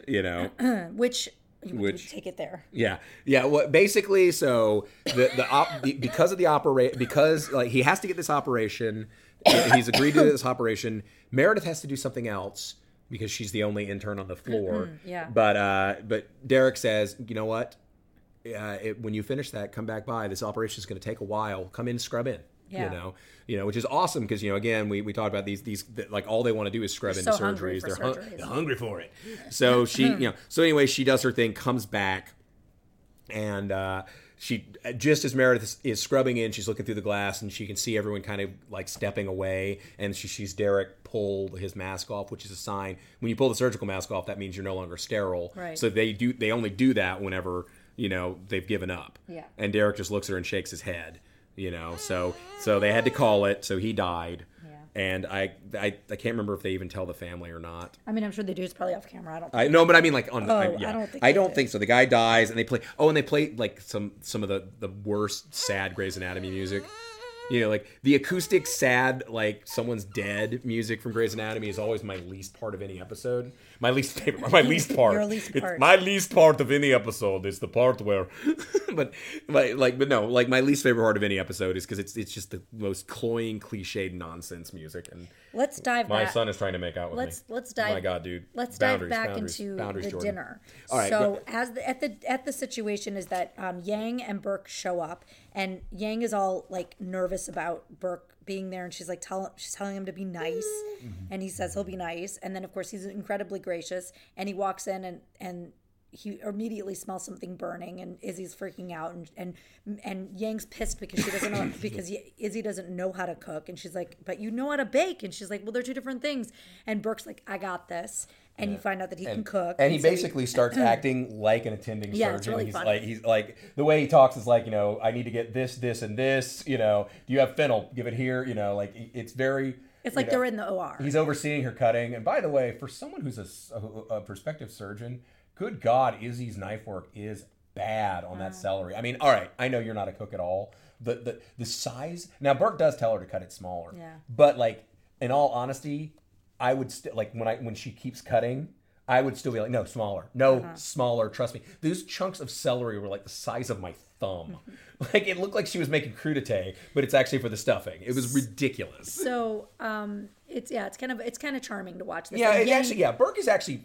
You know. Which you would Which- take it there. Yeah, yeah. What basically? So the the, op, because of the operate because like he has to get this operation he's agreed to this operation. Meredith has to do something else because she's the only intern on the floor. yeah. But uh, but Derek says, you know what? Uh, it, when you finish that, come back by. This operation is going to take a while. Come in, scrub in. Yeah. You know, you know, which is awesome because you know, again, we, we talked about these these like all they want to do is scrub They're into so surgeries. They're, hun- they're hungry for it. So she, you know, so anyway, she does her thing, comes back, and uh, she just as Meredith is, is scrubbing in, she's looking through the glass and she can see everyone kind of like stepping away, and she sees Derek pull his mask off, which is a sign when you pull the surgical mask off, that means you're no longer sterile. Right. So they do they only do that whenever you know they've given up. Yeah. And Derek just looks at her and shakes his head. You know, so so they had to call it. So he died. Yeah. And I, I I can't remember if they even tell the family or not. I mean, I'm sure they do. It's probably off camera. I don't. I no, but I mean like on. Oh, I, I don't think I don't do. think so. The guy dies, and they play. Oh, and they play like some some of the the worst sad Grey's Anatomy music. You know, like the acoustic sad like someone's dead music from Grey's Anatomy is always my least part of any episode. My least favorite. My least part. Your least It's part. my least part of any episode is the part where, but like like but no like my least favorite part of any episode is because it's it's just the most cloying cliched nonsense music and Let's dive my back. son is trying to make out with let's me. let's dive. Oh My God, dude. Let's Boundaries, dive back boundaries, into boundaries, the Jordan. dinner. All right, so as the, at the at the situation is that um, Yang and Burke show up, and Yang is all like nervous about Burke being there, and she's like tell she's telling him to be nice, Mm-hmm. and he says he'll be nice, and then of course he's incredibly gracious, and he walks in and and he immediately smells something burning and Izzie's freaking out and and and Yang's pissed because she doesn't know because Izzie doesn't know how to cook. And she's like but you know how to bake. And she's like well they're two different things. And Burke's like I got this and you find out that he can cook And he so basically starts acting like an attending Yeah, surgeon. really he's funny. like he's like the way he talks is like, you know, I need to get this, this, and this, you know, do you have fennel? Give it here, you know, like it's very it's like know, they're in the OR He's overseeing her cutting. And by the way, for someone who's a a prospective surgeon, good God, Izzie's knife work is bad on that mm. celery. I mean, all right, I know you're not a cook at all. The the the size. Now Burke does tell her to cut it smaller. Yeah. But like, in all honesty, I would still like when I when she keeps cutting. I would still be like, no, smaller, no, Uh-huh. smaller. Trust me. Those chunks of celery were like the size of my thumb. like it looked like she was making crudité, but it's actually for the stuffing. It was ridiculous. so um it's yeah it's kind of it's kind of charming to watch this Yeah, it actually, yeah. Burke is actually,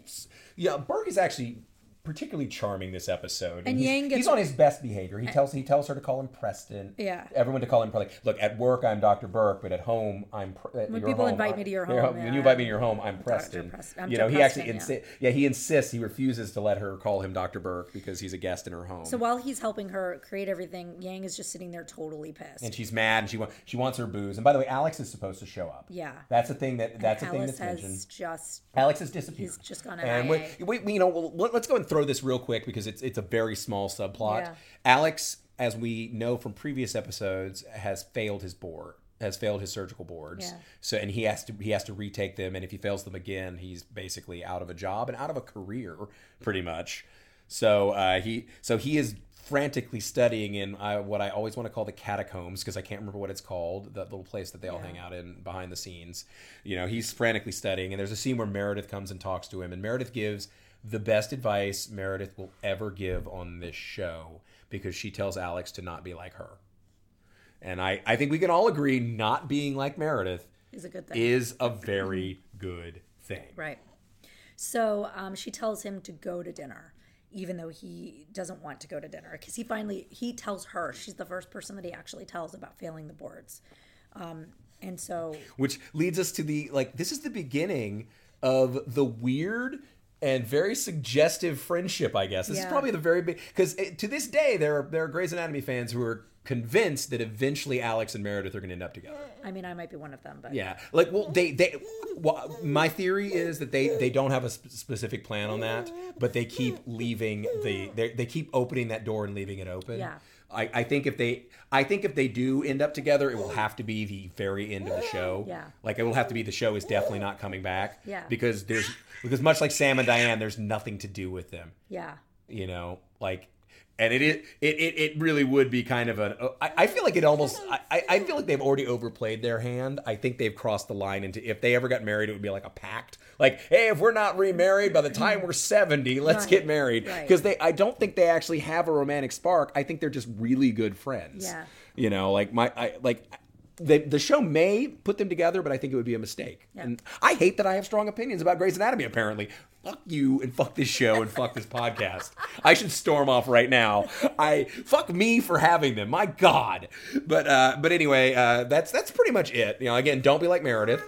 yeah, Burke is actually particularly charming this episode. And he's, Yang gets- he's on his best behavior. He tells he tells her to call him Preston. Yeah. everyone to call him like, look, at work I'm Dr. Burke, but at home I'm. Pre- at When people home, invite me to your you know, home, when you invite me to your home, I'm Preston. Preston. I'm you know, he actually Preston, yeah. insi- yeah, he insists. He refuses to let her call him Dr. Burke because he's a guest in her home. so while he's helping her create everything Yang is just sitting there totally pissed and she's mad, and she wants she wants her booze. And by the way, Alex is supposed to show up. Yeah. that's a thing that that's a thing Alice that's has mentioned. just Alex has disappeared. He's just gone And we, we, you know, well, let's go and throw this real quick because it's it's a very small subplot. Yeah. Alex, as we know from previous episodes, has failed his board, has failed his surgical boards. Yeah. So, and he has to he has to retake them, and if he fails them again, he's basically out of a job and out of a career, pretty much. So uh, he so he is frantically studying in uh, what I always want to call the catacombs because I can't remember what it's called, that little place that they all hang out in behind the scenes. You know, he's frantically studying, and there's a scene where Meredith comes and talks to him, and Meredith gives the best advice Meredith will ever give on this show because she tells Alex to not be like her. And I, I think we can all agree not being like Meredith is a good thing is a very good thing. Right. So um, she tells him to go to dinner, even though he doesn't want to go to dinner, because he finally he tells her she's the first person that he actually tells about failing the boards, um, and so which leads us to the like this is the beginning of the weird and very suggestive friendship i guess. This is probably the very big because to this day there are there are Grey's Anatomy fans who are convinced that eventually alex and meredith are going to end up together. I mean I might be one of them, but yeah. Like well they they well, my theory is that they they don't have a sp- specific plan on that but they keep leaving the they, they keep opening that door and leaving it open. Yeah. I, I think if they I think if they do end up together, it will have to be the very end of the show. Yeah. Like it will have to be the show is definitely not coming back. Yeah. Because there's because much like Sam and Diane, there's nothing to do with them. yeah, You know, like and it is it, it, it really would be kind of an I, I feel like it almost I, I feel like they've already overplayed their hand. I think they've crossed the line into if they ever got married, it would be like a pact. Like, hey, if we're not remarried by the time we're seventy, let's Right. get married. Right. Because they I don't think they actually have a romantic spark. I think they're just really good friends. Yeah. You know, like my I like they, the show may put them together, but I think it would be a mistake. And I hate that I have strong opinions about Grey's Anatomy. Apparently, fuck you and fuck this show and fuck this podcast. I should storm off right now. I fuck me for having them. My God. But uh, but anyway, uh, that's that's pretty much it. You know, again, don't be like Meredith.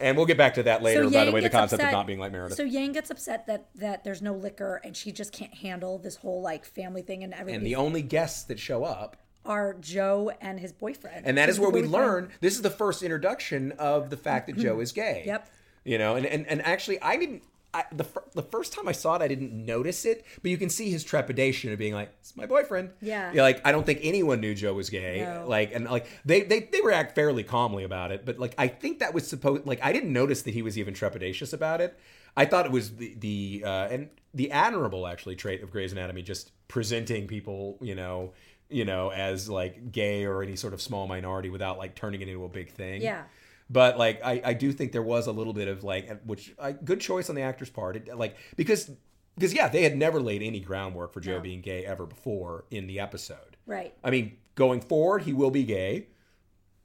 And we'll get back to that later. by the way, the concept of not being like Meredith. So Yang gets upset that that there's no liquor and she just can't handle this whole like family thing and everything. and the only guests that show up are Joe and his boyfriend. and that is where we learn this is the first introduction of the fact that joe is gay Yep. you know and and, and actually i didn't I, the, the first time I saw it, I didn't notice it, but you can see his trepidation of being like, "It's my boyfriend." Yeah. You're like I don't think anyone knew Joe was gay. No. Like, and like they, they they react fairly calmly about it, but like I think that was supposed. Like I didn't notice that he was even trepidatious about it. I thought it was the the uh, and the admirable actually trait of Grey's Anatomy, just presenting people, you know, you know, as like gay or any sort of small minority without like turning it into a big thing. Yeah. But like, I, I do think there was a little bit of like, which I, good choice on the actor's part. It, like because because yeah, they had never laid any groundwork for Joe No. being gay ever before in the episode. Right. I mean, going forward, he will be gay.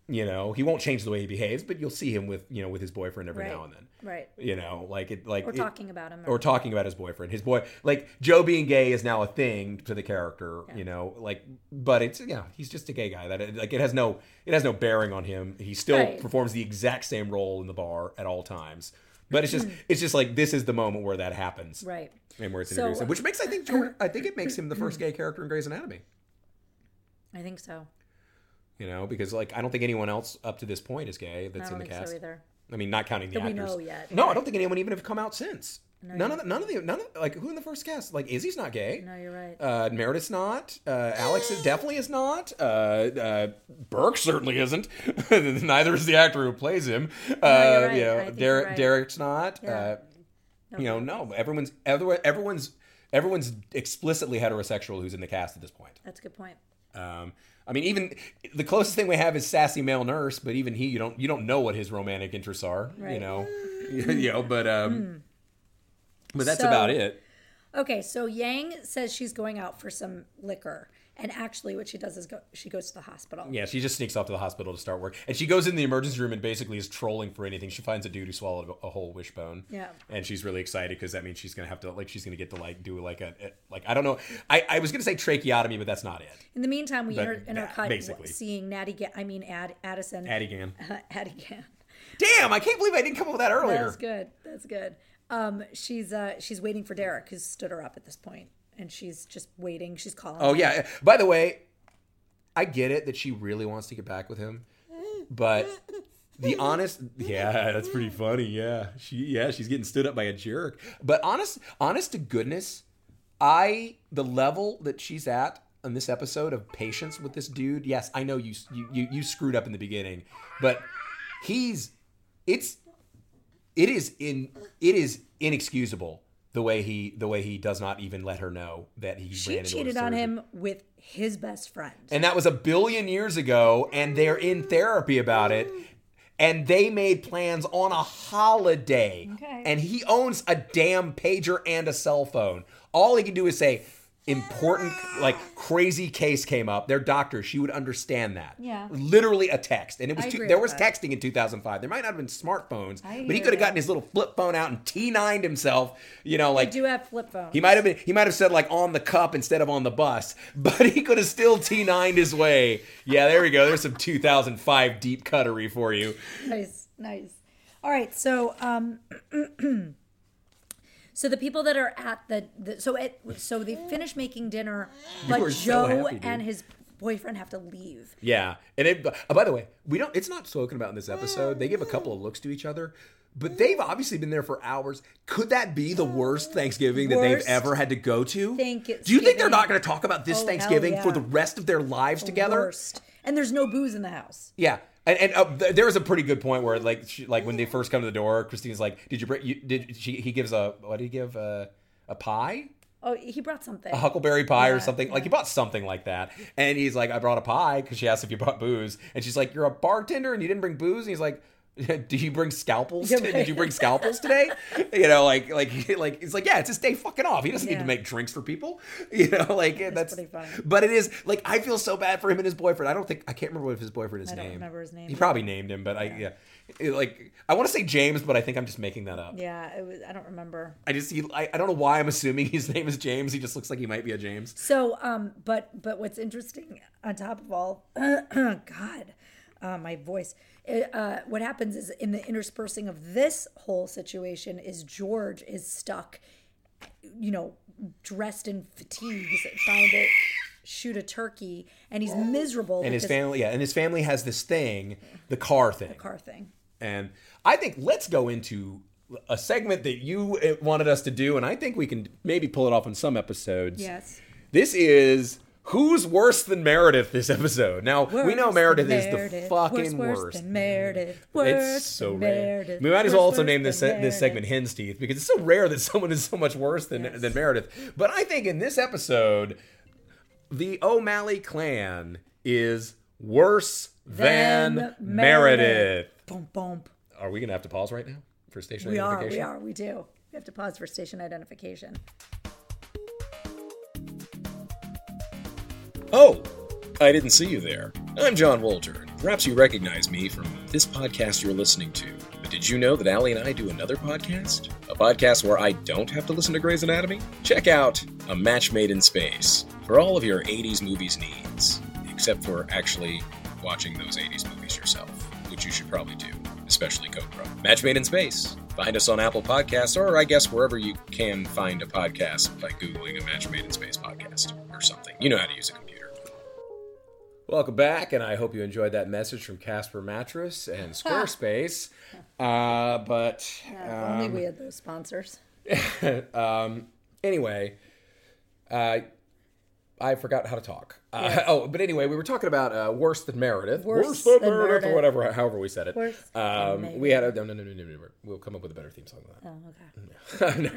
You know, he won't change the way he behaves, but you'll see him with you know with his boyfriend every Right. now and then. Right. You know, like it like Or it- talking about him. or talking about his boyfriend. His boy, like Joe being gay is now a thing to the character, you know. Like, but it's yeah, he's just a gay guy. That like it has no it has no bearing on him. He still Right. performs the exact same role in the bar at all times. But it's just it's just like this is the moment where that happens, right. and where it's So- introduced, which makes I uh, think uh, Jordan, I think it makes him the first gay character in Grey's Anatomy. I think so. You know, because like I don't think anyone else up to this point is gay that's in the cast. so either. I mean, not counting the That we actors. know yet. No, I don't think anyone even have come out since. none of the, none of the none of like who in the first cast like Izzie's not gay. No, you're right. Uh, Meredith's not. Uh, Alex is, definitely is not. Uh, uh, Burke certainly isn't. Neither is the actor who plays him. Uh, you're right. You know, Derek, right. Derek's not. Yeah. Uh, you know, no. Everyone's everyone, everyone's everyone's explicitly heterosexual who's in the cast at this point. That's a good point. Um, I mean, even the closest thing we have is sassy male nurse, but even he, you don't you don't know what his romantic interests are. You know, you know, but um, but that's So- about it. Okay, so Yang says she's going out for some liquor, and actually, what she does is go. She goes to the hospital. Yeah, she just sneaks off to the hospital to start work, and she goes in the emergency room and basically is trolling for anything. She finds a dude who swallowed a whole wishbone. Yeah. and she's really excited because that means she's gonna have to like she's gonna get to like do like a, a- like I don't know. I I was gonna say tracheotomy, but that's not it. In the meantime, we But inter- intercut basically. seeing Natty. Ga- I mean, Ad- Addison. Addie Gann. Addie Gann. Damn, I can't believe I didn't come up with that earlier. That's good. That's good. Um, she's uh, she's waiting for Derek, who's stood her up at this point, and she's just waiting. She's calling. Oh him. yeah. By the way, I get it that she really wants to get back with him, but the honest, yeah, that's pretty funny. Yeah, she, yeah, she's getting stood up by a jerk. But honest, honest to goodness, I the level that she's at on this episode of patience with this dude. Yes, I know you, you, you, you screwed up in the beginning, but he's, it's, it is in, it is inexcusable. The way he, the way he does not even let her know that he She ran into cheated on him with his best friend. And that was a billion years ago, and they're in therapy about it. And they made plans on a holiday. Okay. And he owns a damn pager and a cell phone. All he can do is say, important, like crazy case came up. They're doctors. She would understand that. Yeah. Literally a text. And it was I two, there was that. texting in 2005. There might not have been smartphones, I but he could have gotten his little flip phone out and T9'd himself, you know, I like do have flip phones. he might have been. He might have said like on the cup instead of on the bus, but he could have still T9'd his way. Yeah, there we go. There's some 2005 deep cuttery for you. nice, nice. All right, so um, so the people that are at the, the so it so they finish making dinner, but were so Joe happy, dude. and his boyfriend have to leave. Yeah, and it, uh, by the way, we don't. It's not spoken about in this episode. They give a couple of looks to each other. But they've obviously been there for hours. Could that be the worst Thanksgiving that they've ever had to go to? Do you think they're not going to talk about this Oh, hell Thanksgiving for yeah. the rest of their lives together? Worst. And there's no booze in the house. Yeah, and, and uh, th- there was a pretty good point where like she, like when they first come to the door, Cristina's like, "Did you bring? You, did she?" He gives a what did he give uh, a pie, Oh, he brought something. a huckleberry pie or Yeah, something. Like he brought something like that, and he's like, "I brought a pie" because she asked if you brought booze, and she's like, "You're a bartender and you didn't bring booze," and he's like. Do you bring scalpels? Yeah. Did you bring scalpels today? You know, like like like it's like yeah, it's his day fucking off. He doesn't need to make drinks for people. You know, like that's, pretty funny. But it is like I feel so bad for him and his boyfriend. I don't think I can't remember what his boyfriend is I named. remember his name He probably named him, but I yeah, It, like I want to say James, but I think I'm just making that up. Yeah, it was. I don't remember. I just he, I, I don't know why I'm assuming his name is James. He just looks like he might be a James. So, um, but but what's interesting on top of all, God, uh, my voice. It, uh, what happens is in the interspersing of this whole situation is George is stuck, you know, dressed in fatigues, trying to shoot a turkey, and he's miserable. And his family, yeah, and his family has this thing, the car thing. car thing. And I think let's go into a segment that you uh, wanted us to do, and I think we can maybe pull it off in some episodes. Yes. This is who's worse than Meredith this episode. Now we know Worse Meredith is the Meredith. fucking worse, worst. Than Meredith. Worse It's so than rare. Meredith. We might as well also name this than this segment "Hen's Teeth" because it's so rare that someone is so much worse than than Meredith. But I think in this episode, the O'Malley clan is worse than, Than Meredith. Boom, boom. Are we gonna have to pause right now for station We are, identification? we are, we do. We have to pause for station identification. Oh, I didn't see you there. I'm Jon Walter. And perhaps you recognize me from this podcast you're listening to. But did you know that Allie and I do another podcast? A podcast where I don't have to listen to Grey's Anatomy? Check out A Match Made in Space for all of your 80s movies needs, except for actually watching those 80s movies yourself, which you should probably do, especially Cobra. Match Made in Space. Find us on Apple Podcasts, or I guess wherever you can find a podcast by Googling a Match Made in Space podcast or something. You know how to use computer. Welcome back, and I hope you enjoyed that message from Casper Mattress and Squarespace. uh, but If only we had those sponsors. um, anyway, uh, I forgot how to talk. Uh, oh, but anyway, we were talking about uh, worse than Meredith, Worse than, than Meredith, or Meredith. whatever, however we said it. Worse than um, we had a no, no, no, no, no, no. We'll come up with a better theme song than that. Oh, okay. that.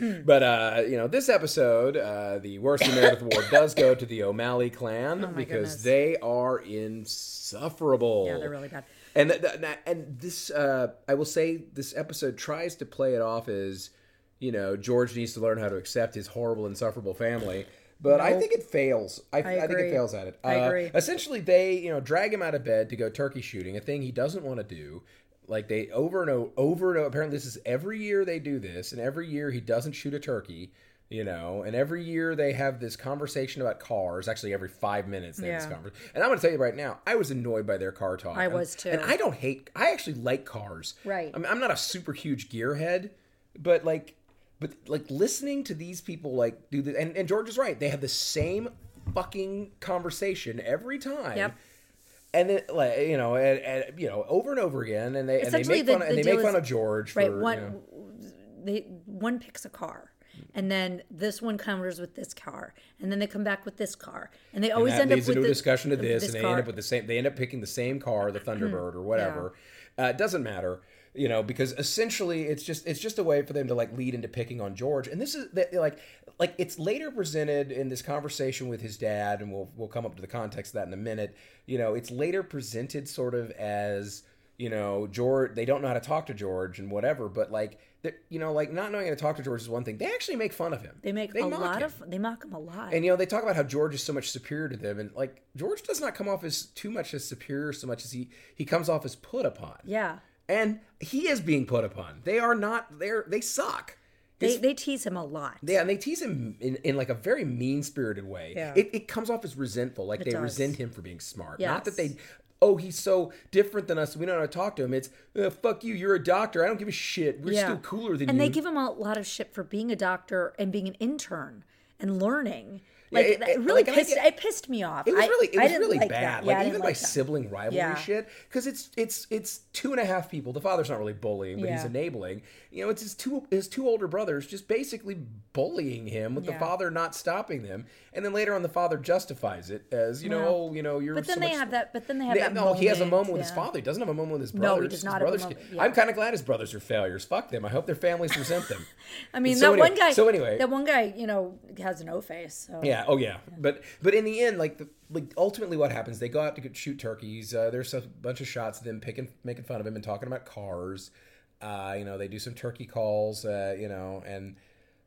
no, uh, but uh, you know, this episode, uh, the worst than Meredith award does go to the O'Malley clan because Oh goodness. they are insufferable. Yeah, they're really bad. And th- th- th- and this, uh, I will say, this episode tries to play it off as, you know, George needs to learn how to accept his horrible, insufferable family. But I think it fails. I, I, think it fails at it. I Uh, agree. Essentially, they you know drag him out of bed to go turkey shooting, a thing he doesn't want to do. Like they over and over, over and over. Apparently, this is every year they do this, and every year he doesn't shoot a turkey. You know, and every year they have this conversation about cars. Actually, every five minutes they have this conversation. And I'm going to tell you right now, I was annoyed by their car talk. I was too. And I don't hate. I actually like cars. Right. I mean, I'm not a super huge gearhead, but like, but like listening to these people like do the and, and George is right. They have the same fucking conversation every time. Yep. And then, like you know, and, and you know, over and over again, and they and they make the- fun the and they make fun is- of George for Right. you One, know, they one picks a car, and then this one counters with this car, and then they come back with this car, and they always that end up with a the- discussion of this, this and they car. end up with the same. They end up picking the same car, the Thunderbird or whatever. Uh, it doesn't matter, you know, because essentially it's just it's just a way for them to like lead into picking on George. And this is that like like it's later presented in this conversation with his dad, and we'll we'll come up to the context of that in a minute. You know, it's later presented sort of as you know George. They don't know how to talk to George and whatever, but like. You know, like not knowing how to talk to George is one thing. They actually make fun of him. They make a lot him. of. They mock him a lot. And you know, they talk about how George is so much superior to them, and like George does not come off as too much as superior, so much as he he comes off as put upon. yeah. And he is being put upon. They are not. They're they suck. They, they tease him a lot. yeah, and they tease him in, in like a very mean spirited way. Yeah. It, it comes off as resentful, like they does. resent him for being smart. Not that they, oh, he's so different than us. We don't know how to talk to him. It's uh, fuck you. You're a doctor. I don't give a shit. We're still cooler than and you. And they give him a lot of shit for being a doctor and being an intern and learning. Like it- it- really like, pissed. get- it pissed me off. It was I- really, it I was really like bad. That. Like Yeah, even by that. sibling rivalry Yeah. shit, because it's it's it's two and a half people. The father's not really bullying, but he's enabling. You know, it's his two his two older brothers just basically bullying him with the father not stopping them, and then later on the father justifies it as you know, oh, you know, you're. But then so they much- have that. But then they have They- that. no, he has a moment with yeah. his father. He doesn't have a moment with his No, he does His not have a moment. Yeah. I'm kind of glad his brothers are failures. Fuck them. I hope their families resent them. I mean, that one guy. so anyway- that one guy, you know, has no face. So. Yeah. Oh, yeah. But but in the end, like the like ultimately, what happens? They go out to shoot turkeys. Uh, there's a bunch of shots of them picking, making fun of him and talking about cars. Uh, you know, they do some turkey calls. Uh, you know, and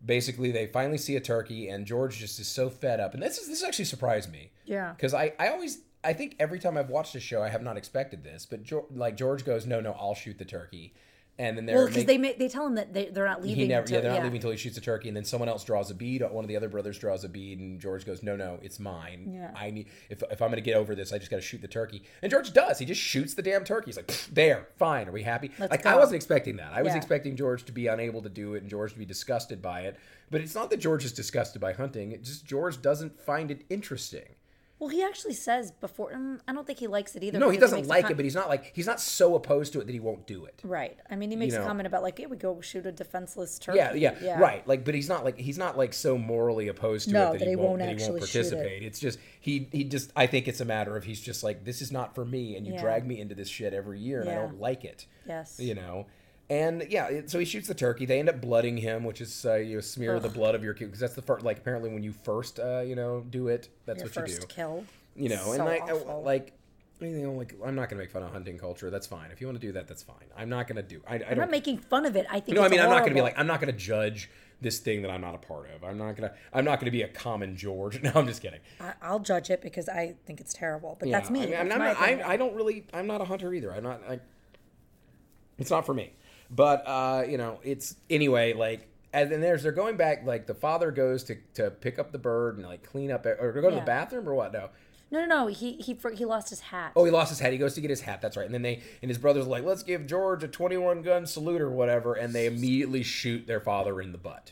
basically they finally see a turkey, and George just is so fed up. And this is this actually surprised me. Yeah. Because I I always. I think every time I've watched a show, I have not expected this, but George, like George goes, no, no, I'll shoot the turkey, and then they're Well, because they they tell him that they, they're not leaving. he never, until, yeah, they're not leaving until he shoots a turkey, and then someone else draws a bead. One of the other brothers draws a bead, and George goes, "No, no, it's mine. Yeah. I need if if I'm going to get over this, I just got to shoot the turkey." And George does. He just shoots the damn turkey. He's like, "There, fine. Are we happy?" Let's like I wasn't expecting that. I was expecting George to be unable to do it and George to be disgusted by it. But it's not that George is disgusted by hunting. It just George doesn't find it interesting. Well, he actually says before. mm, I don't think he likes it either. No, he doesn't a like com- it, but he's not like he's not so opposed to it that he won't do it. right. I mean, he makes know. a comment about like, "Yeah, we go shoot a defenseless turkey." Yeah, yeah, yeah, right. Like, but he's not like he's not like so morally opposed to No, it that, he won't, that he actually won't shoot it. participate. It's just he he just I think it's a matter of he's just like this is not for me, and you Yeah. drag me into this shit every year, and I don't like it. Yes. You know. And yeah, so he shoots the turkey. They end up blooding him, which is uh, you know, smear the blood of your because that's the first. Like apparently, when you first uh, you know do it, that's Your what you do. kill. You know, and So like I- awful. like you know, like I'm not gonna make fun of hunting culture. That's fine. If you want to do that, that's fine. I'm not gonna do. I, I I'm don't not making fun of it. I think. no, I mean, I'm not going to be like, I'm not going to judge this thing that I'm not a part of. I'm not going to, I'm not going to be a common George. No, I'm just kidding. I, I'll judge it because I think it's terrible. But that's me. I mean, I'm, not, I. I don't really, I'm not a hunter either. I'm not, I, it's not for me. But, uh, you know, it's, anyway, like, and then there's, they're going back, like, the father goes to, to pick up the bird and, like, clean up, or go to Yeah. the bathroom or what? No. No, no, no. He he he lost his hat. Oh, he lost his hat. He goes to get his hat. That's right. And then they and his brothers like, let's give George a 21 gun salute or whatever. And they immediately shoot their father in the butt.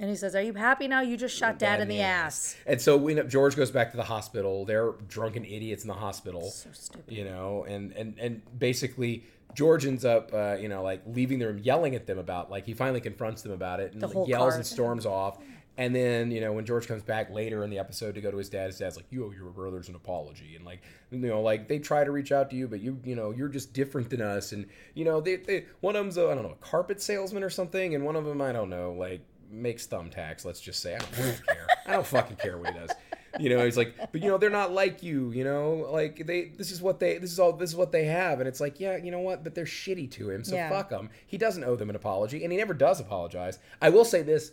And he says, "Are you happy now? You just shot dad in the ass." And so we end up, George goes back to the hospital. They're drunken idiots in the hospital. So stupid. You know, and and and basically George ends up, uh, you know, like leaving the room, yelling at them about, like he finally confronts them about it and The like, yells car and storms off. And then you know when George comes back later in the episode to go to his dad, his dad's like, "You owe your brothers an apology," and like you know, like they try to reach out to you, but you you know you're just different than us, and you know they, they one of them's a, I don't know a carpet salesman or something, and one of them I don't know like makes thumbtacks. Let's just say I don't, I don't care. I don't fucking care what he does. You know, he's like, but you know, they're not like you. You know, like they. This is what they. This is all. This is what they have, and it's like, yeah, you know what? But they're shitty to him, so Yeah. fuck them He doesn't owe them an apology, and he never does apologize. I will say this: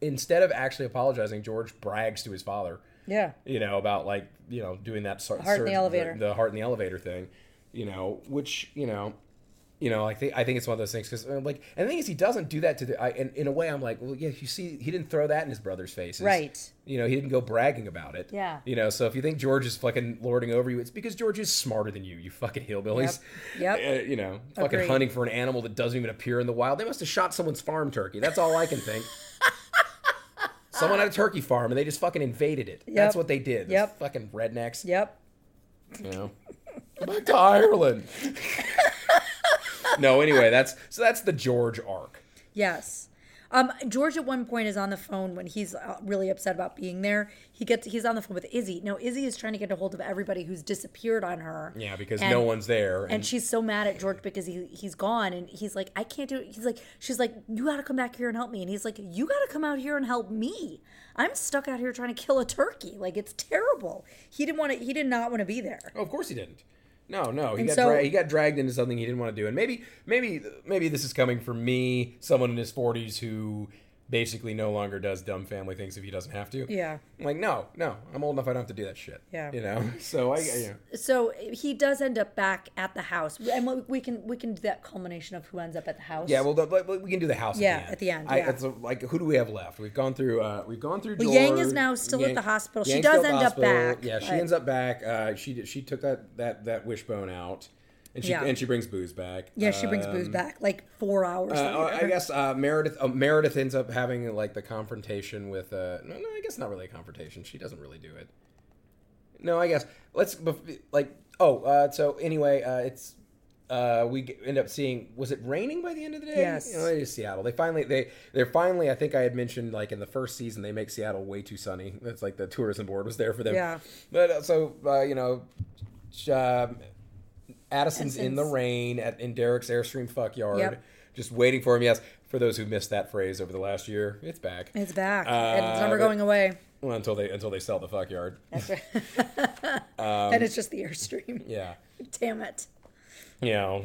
instead of actually apologizing, George brags to his father. Yeah. You know about like you know doing that sort Heart in the elevator. the, heart in the elevator thing. You know, which you know, you know, I think I think it's one of those things because like, and the thing is, he doesn't do that to the. I, and in a way, I'm like, well, yeah, you see, he didn't throw that in his brother's face, Right. You know, he didn't go bragging about it, Yeah. You know, so if you think George is fucking lording over you, it's because George is smarter than you, you fucking hillbillies. Yep. Uh, you know, fucking Agreed. hunting for an animal that doesn't even appear in the wild. They must have shot someone's farm turkey. That's all I can think. Someone had a turkey farm and they just fucking invaded it. That's what they did. Yep. Fucking rednecks. Yep. You know. Back to Ireland. no, anyway, that's so that's the George arc. Yes. Um, George at one point is on the phone when he's uh, really upset about being there. He gets he's on the phone with Izzie. Now Izzie is trying to get a hold of everybody who's disappeared on her. Yeah, because And- no one's there. And she's so mad at George because he he's gone and he's like, I can't do it. He's like, she's like, you got to come back here and help me. And he's like, you got to come out here and help me. I'm stuck out here trying to kill a turkey. Like it's terrible. He didn't want to. He did not want to be there. Oh, of course he didn't. No, no, he And got so- dra- he got dragged into something he didn't want to do, and maybe, maybe, maybe this is coming from me, someone in his forties who basically no longer does dumb family things if he doesn't have to. Yeah. I'm like, no, no, I'm old enough. I don't have to do that shit. Yeah. you know. So I, yeah. So he does end up back at the house, and we- we can we can do that culmination of who ends up at the house. Yeah, well, the, but- but we can do the house. Yeah, at the end. at the end, I, yeah. it's a- like, who do we have left? We've gone through. Uh, we've gone through. Well, George. Yang is now still at the hospital. She does still at the end up back, Yeah, she but- ends up back. Uh, she did- she took that that that wishbone out, and she Yeah. and she brings booze back. Yeah, she brings booze Um, back like four hours. Uh. I guess uh, Meredith uh, Meredith ends up having like the confrontation with. Uh, no, no, I guess not really a confrontation. She doesn't really do it. No, I guess let's like. Oh, uh, so anyway, uh, it's uh, we end up seeing. Was it raining by the end of the day? Yes. You know, it is Seattle. They finally they they're finally. I think I had mentioned like in the first season they make Seattle way too sunny. That's like the tourism board was there for them. Yeah. But uh, so uh, you know. Um, Addison's in the rain at in Derek's Airstream fuck yard Yep. just waiting for him. Yes, For those who missed that phrase over the last year, it's back. It's back. and it's Uh, never going away. Well, until they until they sell the fuck yard. That's right. Um, and it's just the airstream. Yeah. Damn it. You know.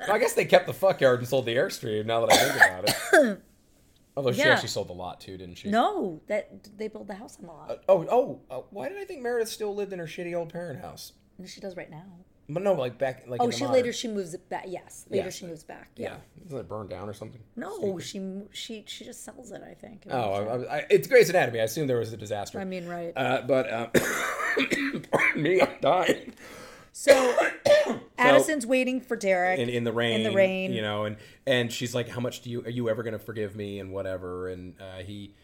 Well, I guess they kept the fuck yard and sold the airstream. Now that I think about it. Although she Yeah. actually sold the lot too, didn't she? No, that they built the house on the lot. Oh, oh, uh, why did I think Meredith still lived in her shitty old parent house? She does right now. But no, like back, like Oh, she later she moves it back. Yes, later Yeah. she moves back. Yeah, Yeah. isn't it burned down or something? No, she she she just sells it. I think. Oh, I, I, it's Grey's Anatomy. I assume there was a disaster. I mean, right. uh, but uh, pardon me, I'm dying. So Addison's waiting for Derek in, in the rain, In the rain. you know, and and she's like, "How much do you are you ever gonna forgive me?" and whatever, and uh, he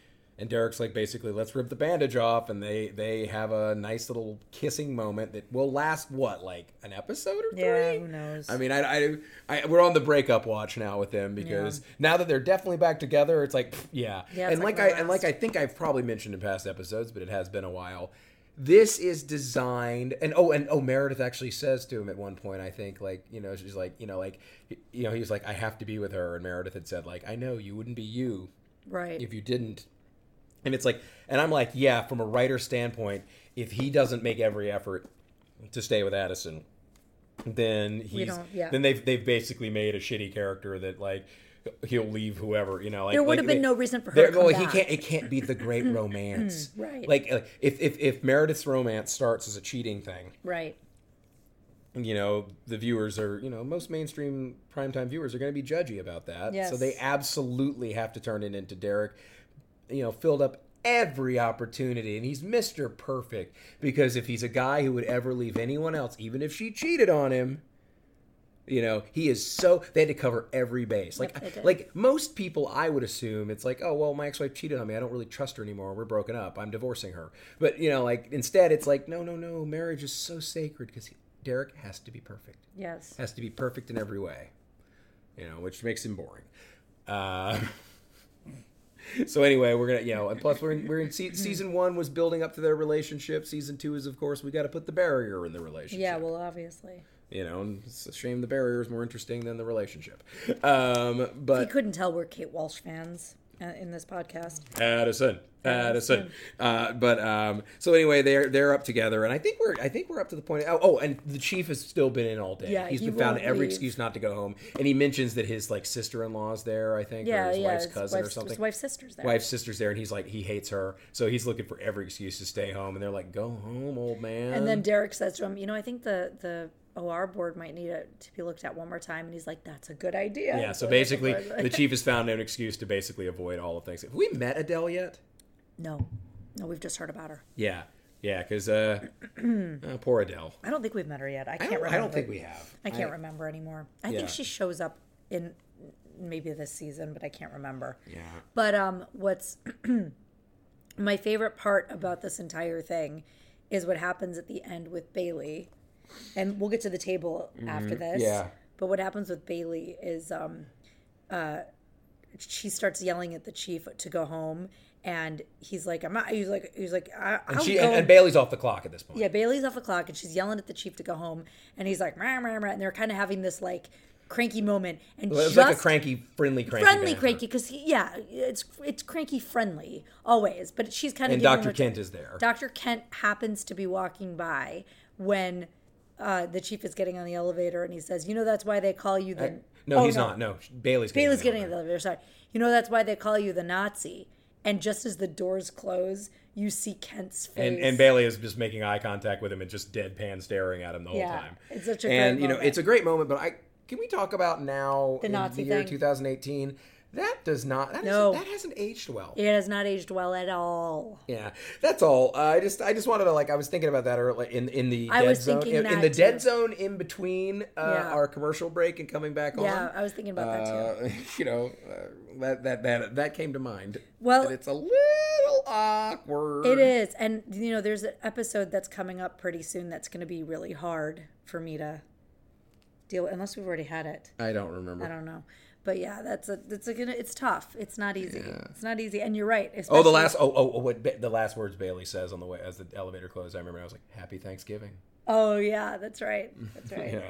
and Derek's like, basically, let's rip the bandage off, and they they have a nice little kissing moment that will last what like an episode or three. Yeah, who knows? I mean, I, I, I we're on the breakup watch now with them because now that they're definitely back together, it's like pff, yeah, Yeah, and like like, I and like I think I've probably mentioned in past episodes, but it has been a while. This is designed, and oh, and oh, Meredith actually says to him at one point, I think, like you know, she's like, you know, like, you know, he's like, I have to be with her, and Meredith had said, like, I know you wouldn't be you right. if you didn't. And it's like, and I'm like, yeah, from a writer standpoint, if he doesn't make every effort to stay with Addison, then he's yeah. then they've they've basically made a shitty character that like he'll leave whoever you know. Like, There would like, have been they- no reason for her there- to come well, back. he can't. It can't be the great romance, Right. Like, like if, if if Meredith's romance starts as a cheating thing, Right. you know, the viewers are, you know, most mainstream primetime viewers are going to be judgy about that. Yes. So they absolutely have to turn it into Derek, you know, filled up every opportunity. And he's Mr. Perfect because if he's a guy who would ever leave anyone else, even if she cheated on him, you know, he is so they had to cover every base. Like did. like most people I would assume it's like, oh well, my ex-wife cheated on me. I don't really trust her anymore. We're broken up. I'm divorcing her. But you know, like instead it's like, no, no, no. Marriage is so sacred because Derek has to be perfect Yes. has to be perfect in every way, you know, which makes him boring. Uh, so anyway, we're gonna, you know, and plus we're in, we're in se- season one was building up to their relationship. Season two is, of course, we got to put the barrier in the relationship. Yeah. Well, obviously, you know, and it's a shame the barrier is more interesting than the relationship. Um, you but couldn't tell we're Kate Walsh fans uh, in this podcast. Addison, Addison. Uh, but um, so anyway, they're they're up together, and I think we're I think we're up to the point. Oh, oh, and the chief has still been in all day. Yeah, he's he been found every leave. excuse not to go home, and he mentions that his like sister in law's there. I think, Yeah. or his yeah. wife's his cousin wife's, or something. His wife's sister's there. Wife's sister's there, and he's like he hates her, so he's looking for every excuse to stay home. And they're like, "Go home, old man." And then Derek says to him, "You know, I think the the OR board might need it to be looked at one more time." And he's like, "That's a good idea." yeah, so basically, the chief has found an excuse to basically avoid all of things. Have we met Adele yet? No, no, we've just heard about her. Yeah, yeah, because uh, uh, poor Adele. I don't think we've met her yet. I I can't don't, remember. I don't think we have. I can't remember anymore. I Yeah. think she shows up in maybe this season, but I can't remember. Yeah. But um, what's my favorite part about this entire thing is what happens at the end with Bailey, and we'll get to the table after this. Mm-hmm. Yeah. But what happens with Bailey is um, uh, she starts yelling at the chief to go home, and he's like, "I'm not." He's like, "He's like, I, And she and, and Bailey's off the clock at this point. Yeah, Bailey's off the clock and she's yelling at the chief to go home, and he's like, rah, rah, rah, and they're kind of having this like cranky moment, and Well, it was just like a cranky, friendly, cranky, friendly banter. cranky because yeah, it's it's cranky friendly always, but she's kind of And Dr. her- Kent is there. Dr. Kent happens to be walking by when uh, the chief is getting on the elevator, and he says, "You know that's why they call you the." No, Oh, he's not. No, Bailey's getting Bailey's getting on the elevator. Sorry. You know that's why they call you the Nazi. And just as the doors close, you see Kent's face. and, and Bailey is just making eye contact with him and just deadpan staring at him the whole Yeah, time. it's such a and great you know moment. it's a great moment. But I can we talk about now The in Nazi the year thing. 2018? That does not. That, No. hasn't, that hasn't aged well. It has not aged well at all. Yeah, that's all. Uh, I just I just wanted to like I was thinking about that earlier in in the I dead was zone thinking in, in that the dead zone in between uh, Yeah. our commercial break and coming back on. Yeah, I was thinking about that too. Uh, you know, uh, that that that that came to mind. Well- And it's a little awkward. It is. And, you know, there's an episode that's coming up pretty soon that's going to be really hard for me to deal with, unless we've already had it. I don't remember. I don't know. But yeah, that's a, that's a, gonna, it's tough. It's not easy. It's not easy. And you're right. Oh, the last oh oh, oh what ba- the last words Bailey says on the way as the elevator closed. I remember I was like, "Happy Thanksgiving." Oh, yeah, that's right. That's right. Yeah.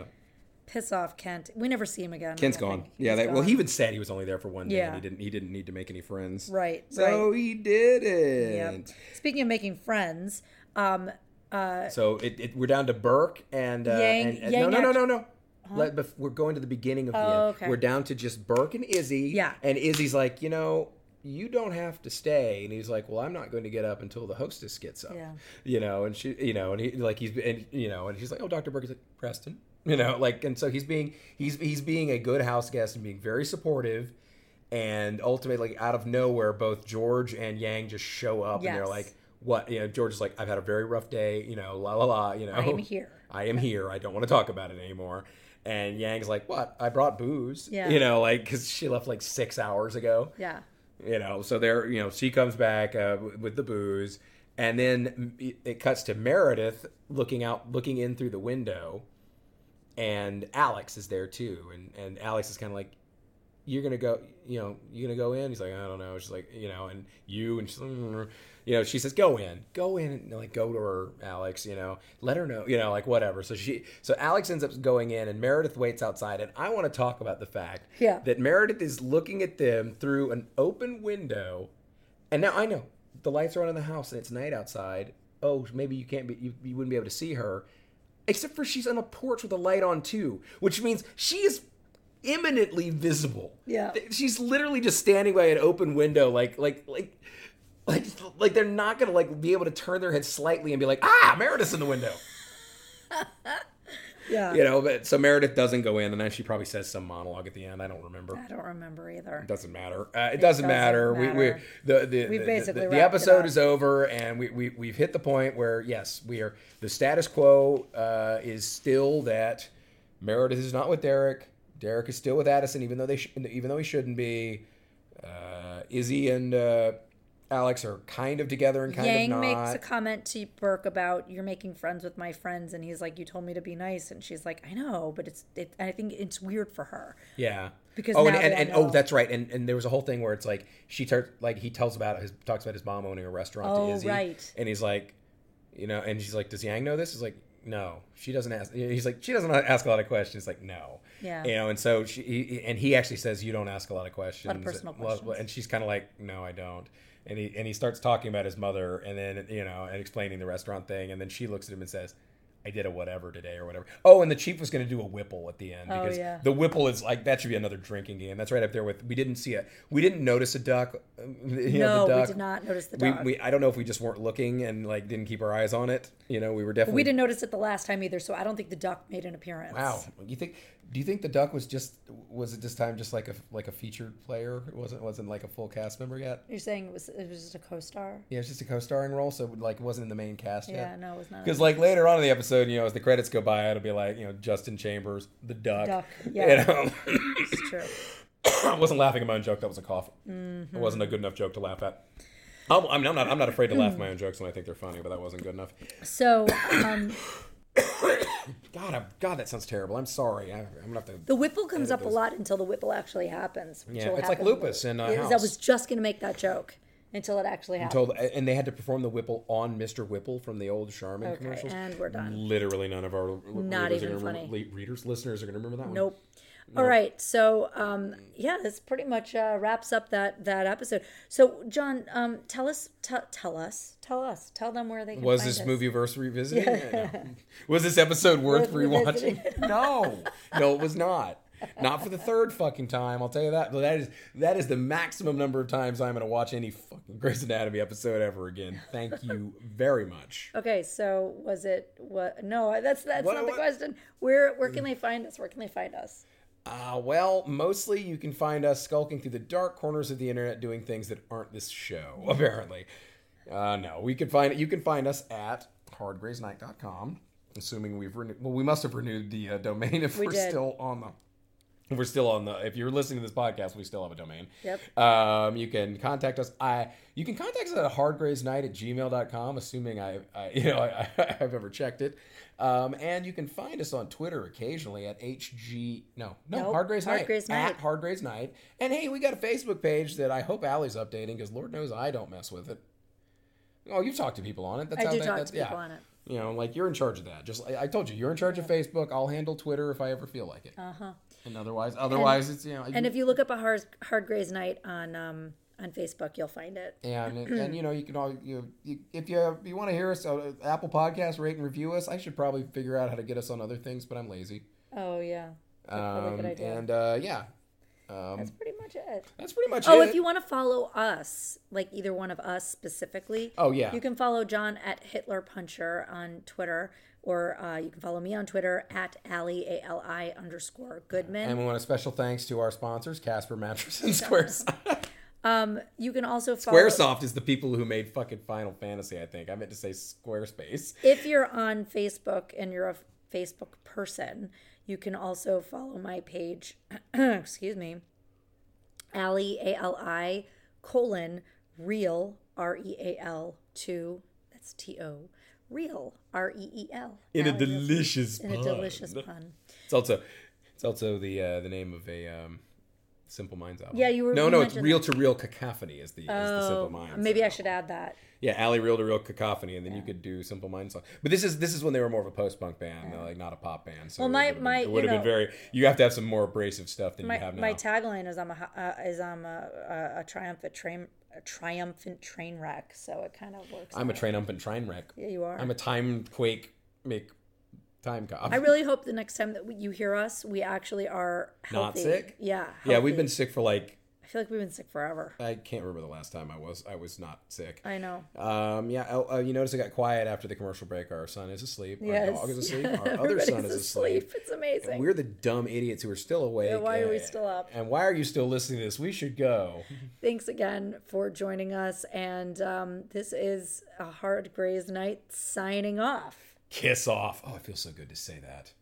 piss off Kent. We never see him again. Kent's gone. Yeah, they, well, he even said he was only there for one day. Yeah. And he didn't. He didn't need to make any friends. Right, So right. he did it. Yep. Speaking of making friends, um, uh, So it, it, we're down to Burke and, uh, Yang- and, and- Yang no, no, no, act- no, no. Let, bef- we're going to the beginning of the Oh, end. okay. We're down to just Burke and Izzie. Yeah. And Izzie's like, you know, you don't have to stay. And he's like, well, I'm not going to get up until the hostess gets up. Yeah. You know, and she, you know, and he like he's and you know, and he's like, oh, Dr. Burke is like Preston. You know, like, and so he's being he's he's being a good house guest and being very supportive. And ultimately, like out of nowhere, both George and Yang just show up, and they're like, "What?" You know, George is like, "I've had a very rough day." You know, la la la. You know, I am here. I am here. I don't want to talk about it anymore. And Yang's like, "What? I brought booze." Yeah. You know, like because she left like six hours ago. yeah, You know, so there, you know, she comes back uh, with the booze, and then it cuts to Meredith looking out, looking in through the window, and Alex is there too, and and Alex is kind of like, "You're gonna go, you know, you're gonna go in?" He's like, "I don't know." She's like, you know, and you and she's like, "Mm." you know, she says, "Go in, go in," and like go to her, Alex, you know, let her know, you know, like whatever. So she, so Alex ends up going in, and Meredith waits outside, and I want to talk about the fact Yeah. that Meredith is looking at them through an open window, and now I know the lights are on in the house and it's night outside. Oh, maybe you can't be, you, you wouldn't be able to see her, except for she's on a porch with a light on too, which means she is imminently visible. Yeah. she's literally just standing by an open window, like like like. Like, like they're not gonna like be able to turn their head slightly and be like, ah, Meredith's in the window, yeah. you know. But so Meredith doesn't go in, and then she probably says some monologue at the end. I don't remember. I don't remember either. It doesn't matter. Uh, it, doesn't, doesn't matter. We, we the the We've the, the, the episode is over, and we, we we've hit the point where yes, we are. The status quo uh, is still that Meredith is not with Derek. Derek is still with Addison, even though they sh- even though he shouldn't be. Uh, Izzie and uh, Alex are kind of together and kind Yang of not. Yang makes not. a comment to Burke about you're making friends with my friends, and he's like, "You told me to be nice," and she's like, "I know, but it's it." I think it's weird for her. Yeah. Because oh, and, and, and oh, that's right. And and there was a whole thing where it's like she tur- like he tells about his talks about his mom owning a restaurant Oh, to Izzie, right. And he's like, you know, and she's like, does Yang know this? He's like, no, she doesn't ask. He's like, she doesn't ask a lot of questions. Like, no. Yeah. You know, and so she he, and he actually says you don't ask a lot of questions. A lot of personal Well, questions. And she's kind of like, no, I don't. And he and he starts talking about his mother, and then you know, and explaining the restaurant thing, and then she looks at him and says. I did a whatever today or whatever. Oh, and the chief was going to do a whipple at the end Oh, because yeah. the whipple is like that should be another drinking game. That's right up there with we didn't see a we didn't notice a duck. uh, You know, no, the we did not notice the We, we I don't know if we just weren't looking and like didn't keep our eyes on it. You know, we were definitely. we didn't notice it the last time either, so I don't think the duck made an appearance. Wow, you think? Do you think the duck was just was it this time just like a like a featured player? It wasn't wasn't like a full cast member yet. You're saying it was it was just a co-star? Yeah, it was just a co-starring role, so like it wasn't in the main cast yet. Yeah, yet. no, it was not. Because like later on in the episode, you know, as the credits go by, it'll be like you know Justin Chambers, the duck. Duck, You yeah. know? It's true. I wasn't laughing at my own joke. That was a cough. Mm-hmm. It wasn't a good enough joke to laugh at. I'm, I mean, I'm not. I'm not afraid to laugh at my own jokes when I think they're funny, but that wasn't good enough. So um, God, I, God, that sounds terrible. I'm sorry. I, I'm gonna have to. the whipple comes up a lot until the whipple actually happens. Yeah, it's like lupus in, uh, Yes, I was just gonna make that joke until it actually happened. Told, and they had to perform the Whipple on Mr. Whipple from the old Charmin Okay, commercials. and we're done. Literally, none of our Not even funny. Remember, readers, listeners are going to remember that one. Nope. All right, so um, yeah, this pretty much uh, wraps up that that episode. So, Jon, um, tell us, t- tell us, tell us, tell them where they can Was this us. movie verse revisiting? No. Was this episode worth rewatching? no, no, it was not. Not for the third fucking time. I'll tell you that. But that is that is the maximum number of times I'm going to watch any fucking Grey's Anatomy episode ever again. Thank you very much. Okay, so was it what? No, that's that's What- not the what- question. Where where can they find us? Where can they find us? Uh, well, mostly you can find us skulking through the dark corners of the internet doing things that aren't this show, apparently. Uh, no, we can find you can find us at hardgreysnight.com, assuming we've renewed. Well, we must have renewed the uh, domain if We are still on the. We're still on the. If you're listening to this podcast, we still have a domain. Yep. Um, you can contact us. I you can contact us at hardgreysnight at gmail.com, assuming I, I you know I, have ever checked it. Um, and you can find us on Twitter occasionally at hg no no Nope, night Hardgreys Night. at night. And hey, we got a Facebook page that I hope Ali's updating because Lord knows I don't mess with it. Oh, you've talked to people on it. That's I how do they- talk that's- to people on it. You know, like you're in charge of that. Just I, I told you, you're in charge of Facebook. I'll handle Twitter if I ever feel like it. Uh huh. And otherwise, otherwise it's you know. And if you look up a hard hard Grey's night on um on Facebook, you'll find it. and and you know you can all you, you if you you want to hear us uh, Apple Podcast rate and review us. I should probably figure out how to get us on other things, but I'm lazy. Oh yeah, Um, and uh, yeah, um, that's pretty much it. that's pretty much Oh, it. Oh, if you want to follow us, like either one of us specifically, Oh, yeah. you can follow Jon at Hitler Puncher on Twitter, or uh, you can follow me on Twitter at Ali A L I underscore Goodman. and we want a special thanks to our sponsors, Casper Mattress and Squaresoft. Um, you can also follow Squaresoft is the people who made fucking Final Fantasy. I think I meant to say Squarespace. if you're on Facebook and you're a Facebook person, you can also follow my page. excuse me, Ali A L I colon real R E A L two. That's T O real R E E L In a delicious in a delicious pun. It's also it's also the uh, the name of a um, Simple Minds album. Yeah, you were- No, you no, it's real to real cacophony is the is the Simple Oh, Minds. maybe I should add that. Yeah, Ali Real to Real Cacophony, and then you could do Simple Minds song. But this is this is when they were more of a post punk band, like not a pop band. So Well, my- been- my- it would you have been very. You have to have some more abrasive stuff than My you have now. my tagline is I'm a uh, is I'm a, a, a triumphant train a triumphant train wreck. So it kind of works. I'm a triumphant train wreck. Yeah, you are. I'm a time quake make time cop. I really hope the next time that we- you hear us, we actually are Not sick? Yeah. yeah, we've been sick for like feel like we've been sick forever. I can't remember the last time I was I was not sick. I know. Um, yeah, oh, uh, you notice I got quiet after the commercial break. Our son is asleep. Yes. Our dog is asleep. Our other son is asleep. It's amazing. And we're the dumb idiots who are still awake. Yeah, why are we and- still up? And why are you still listening to this? We should go. Thanks again for joining us. And um, this is a hard Grey's night signing off. Kiss off. Oh, it feels so good to say that.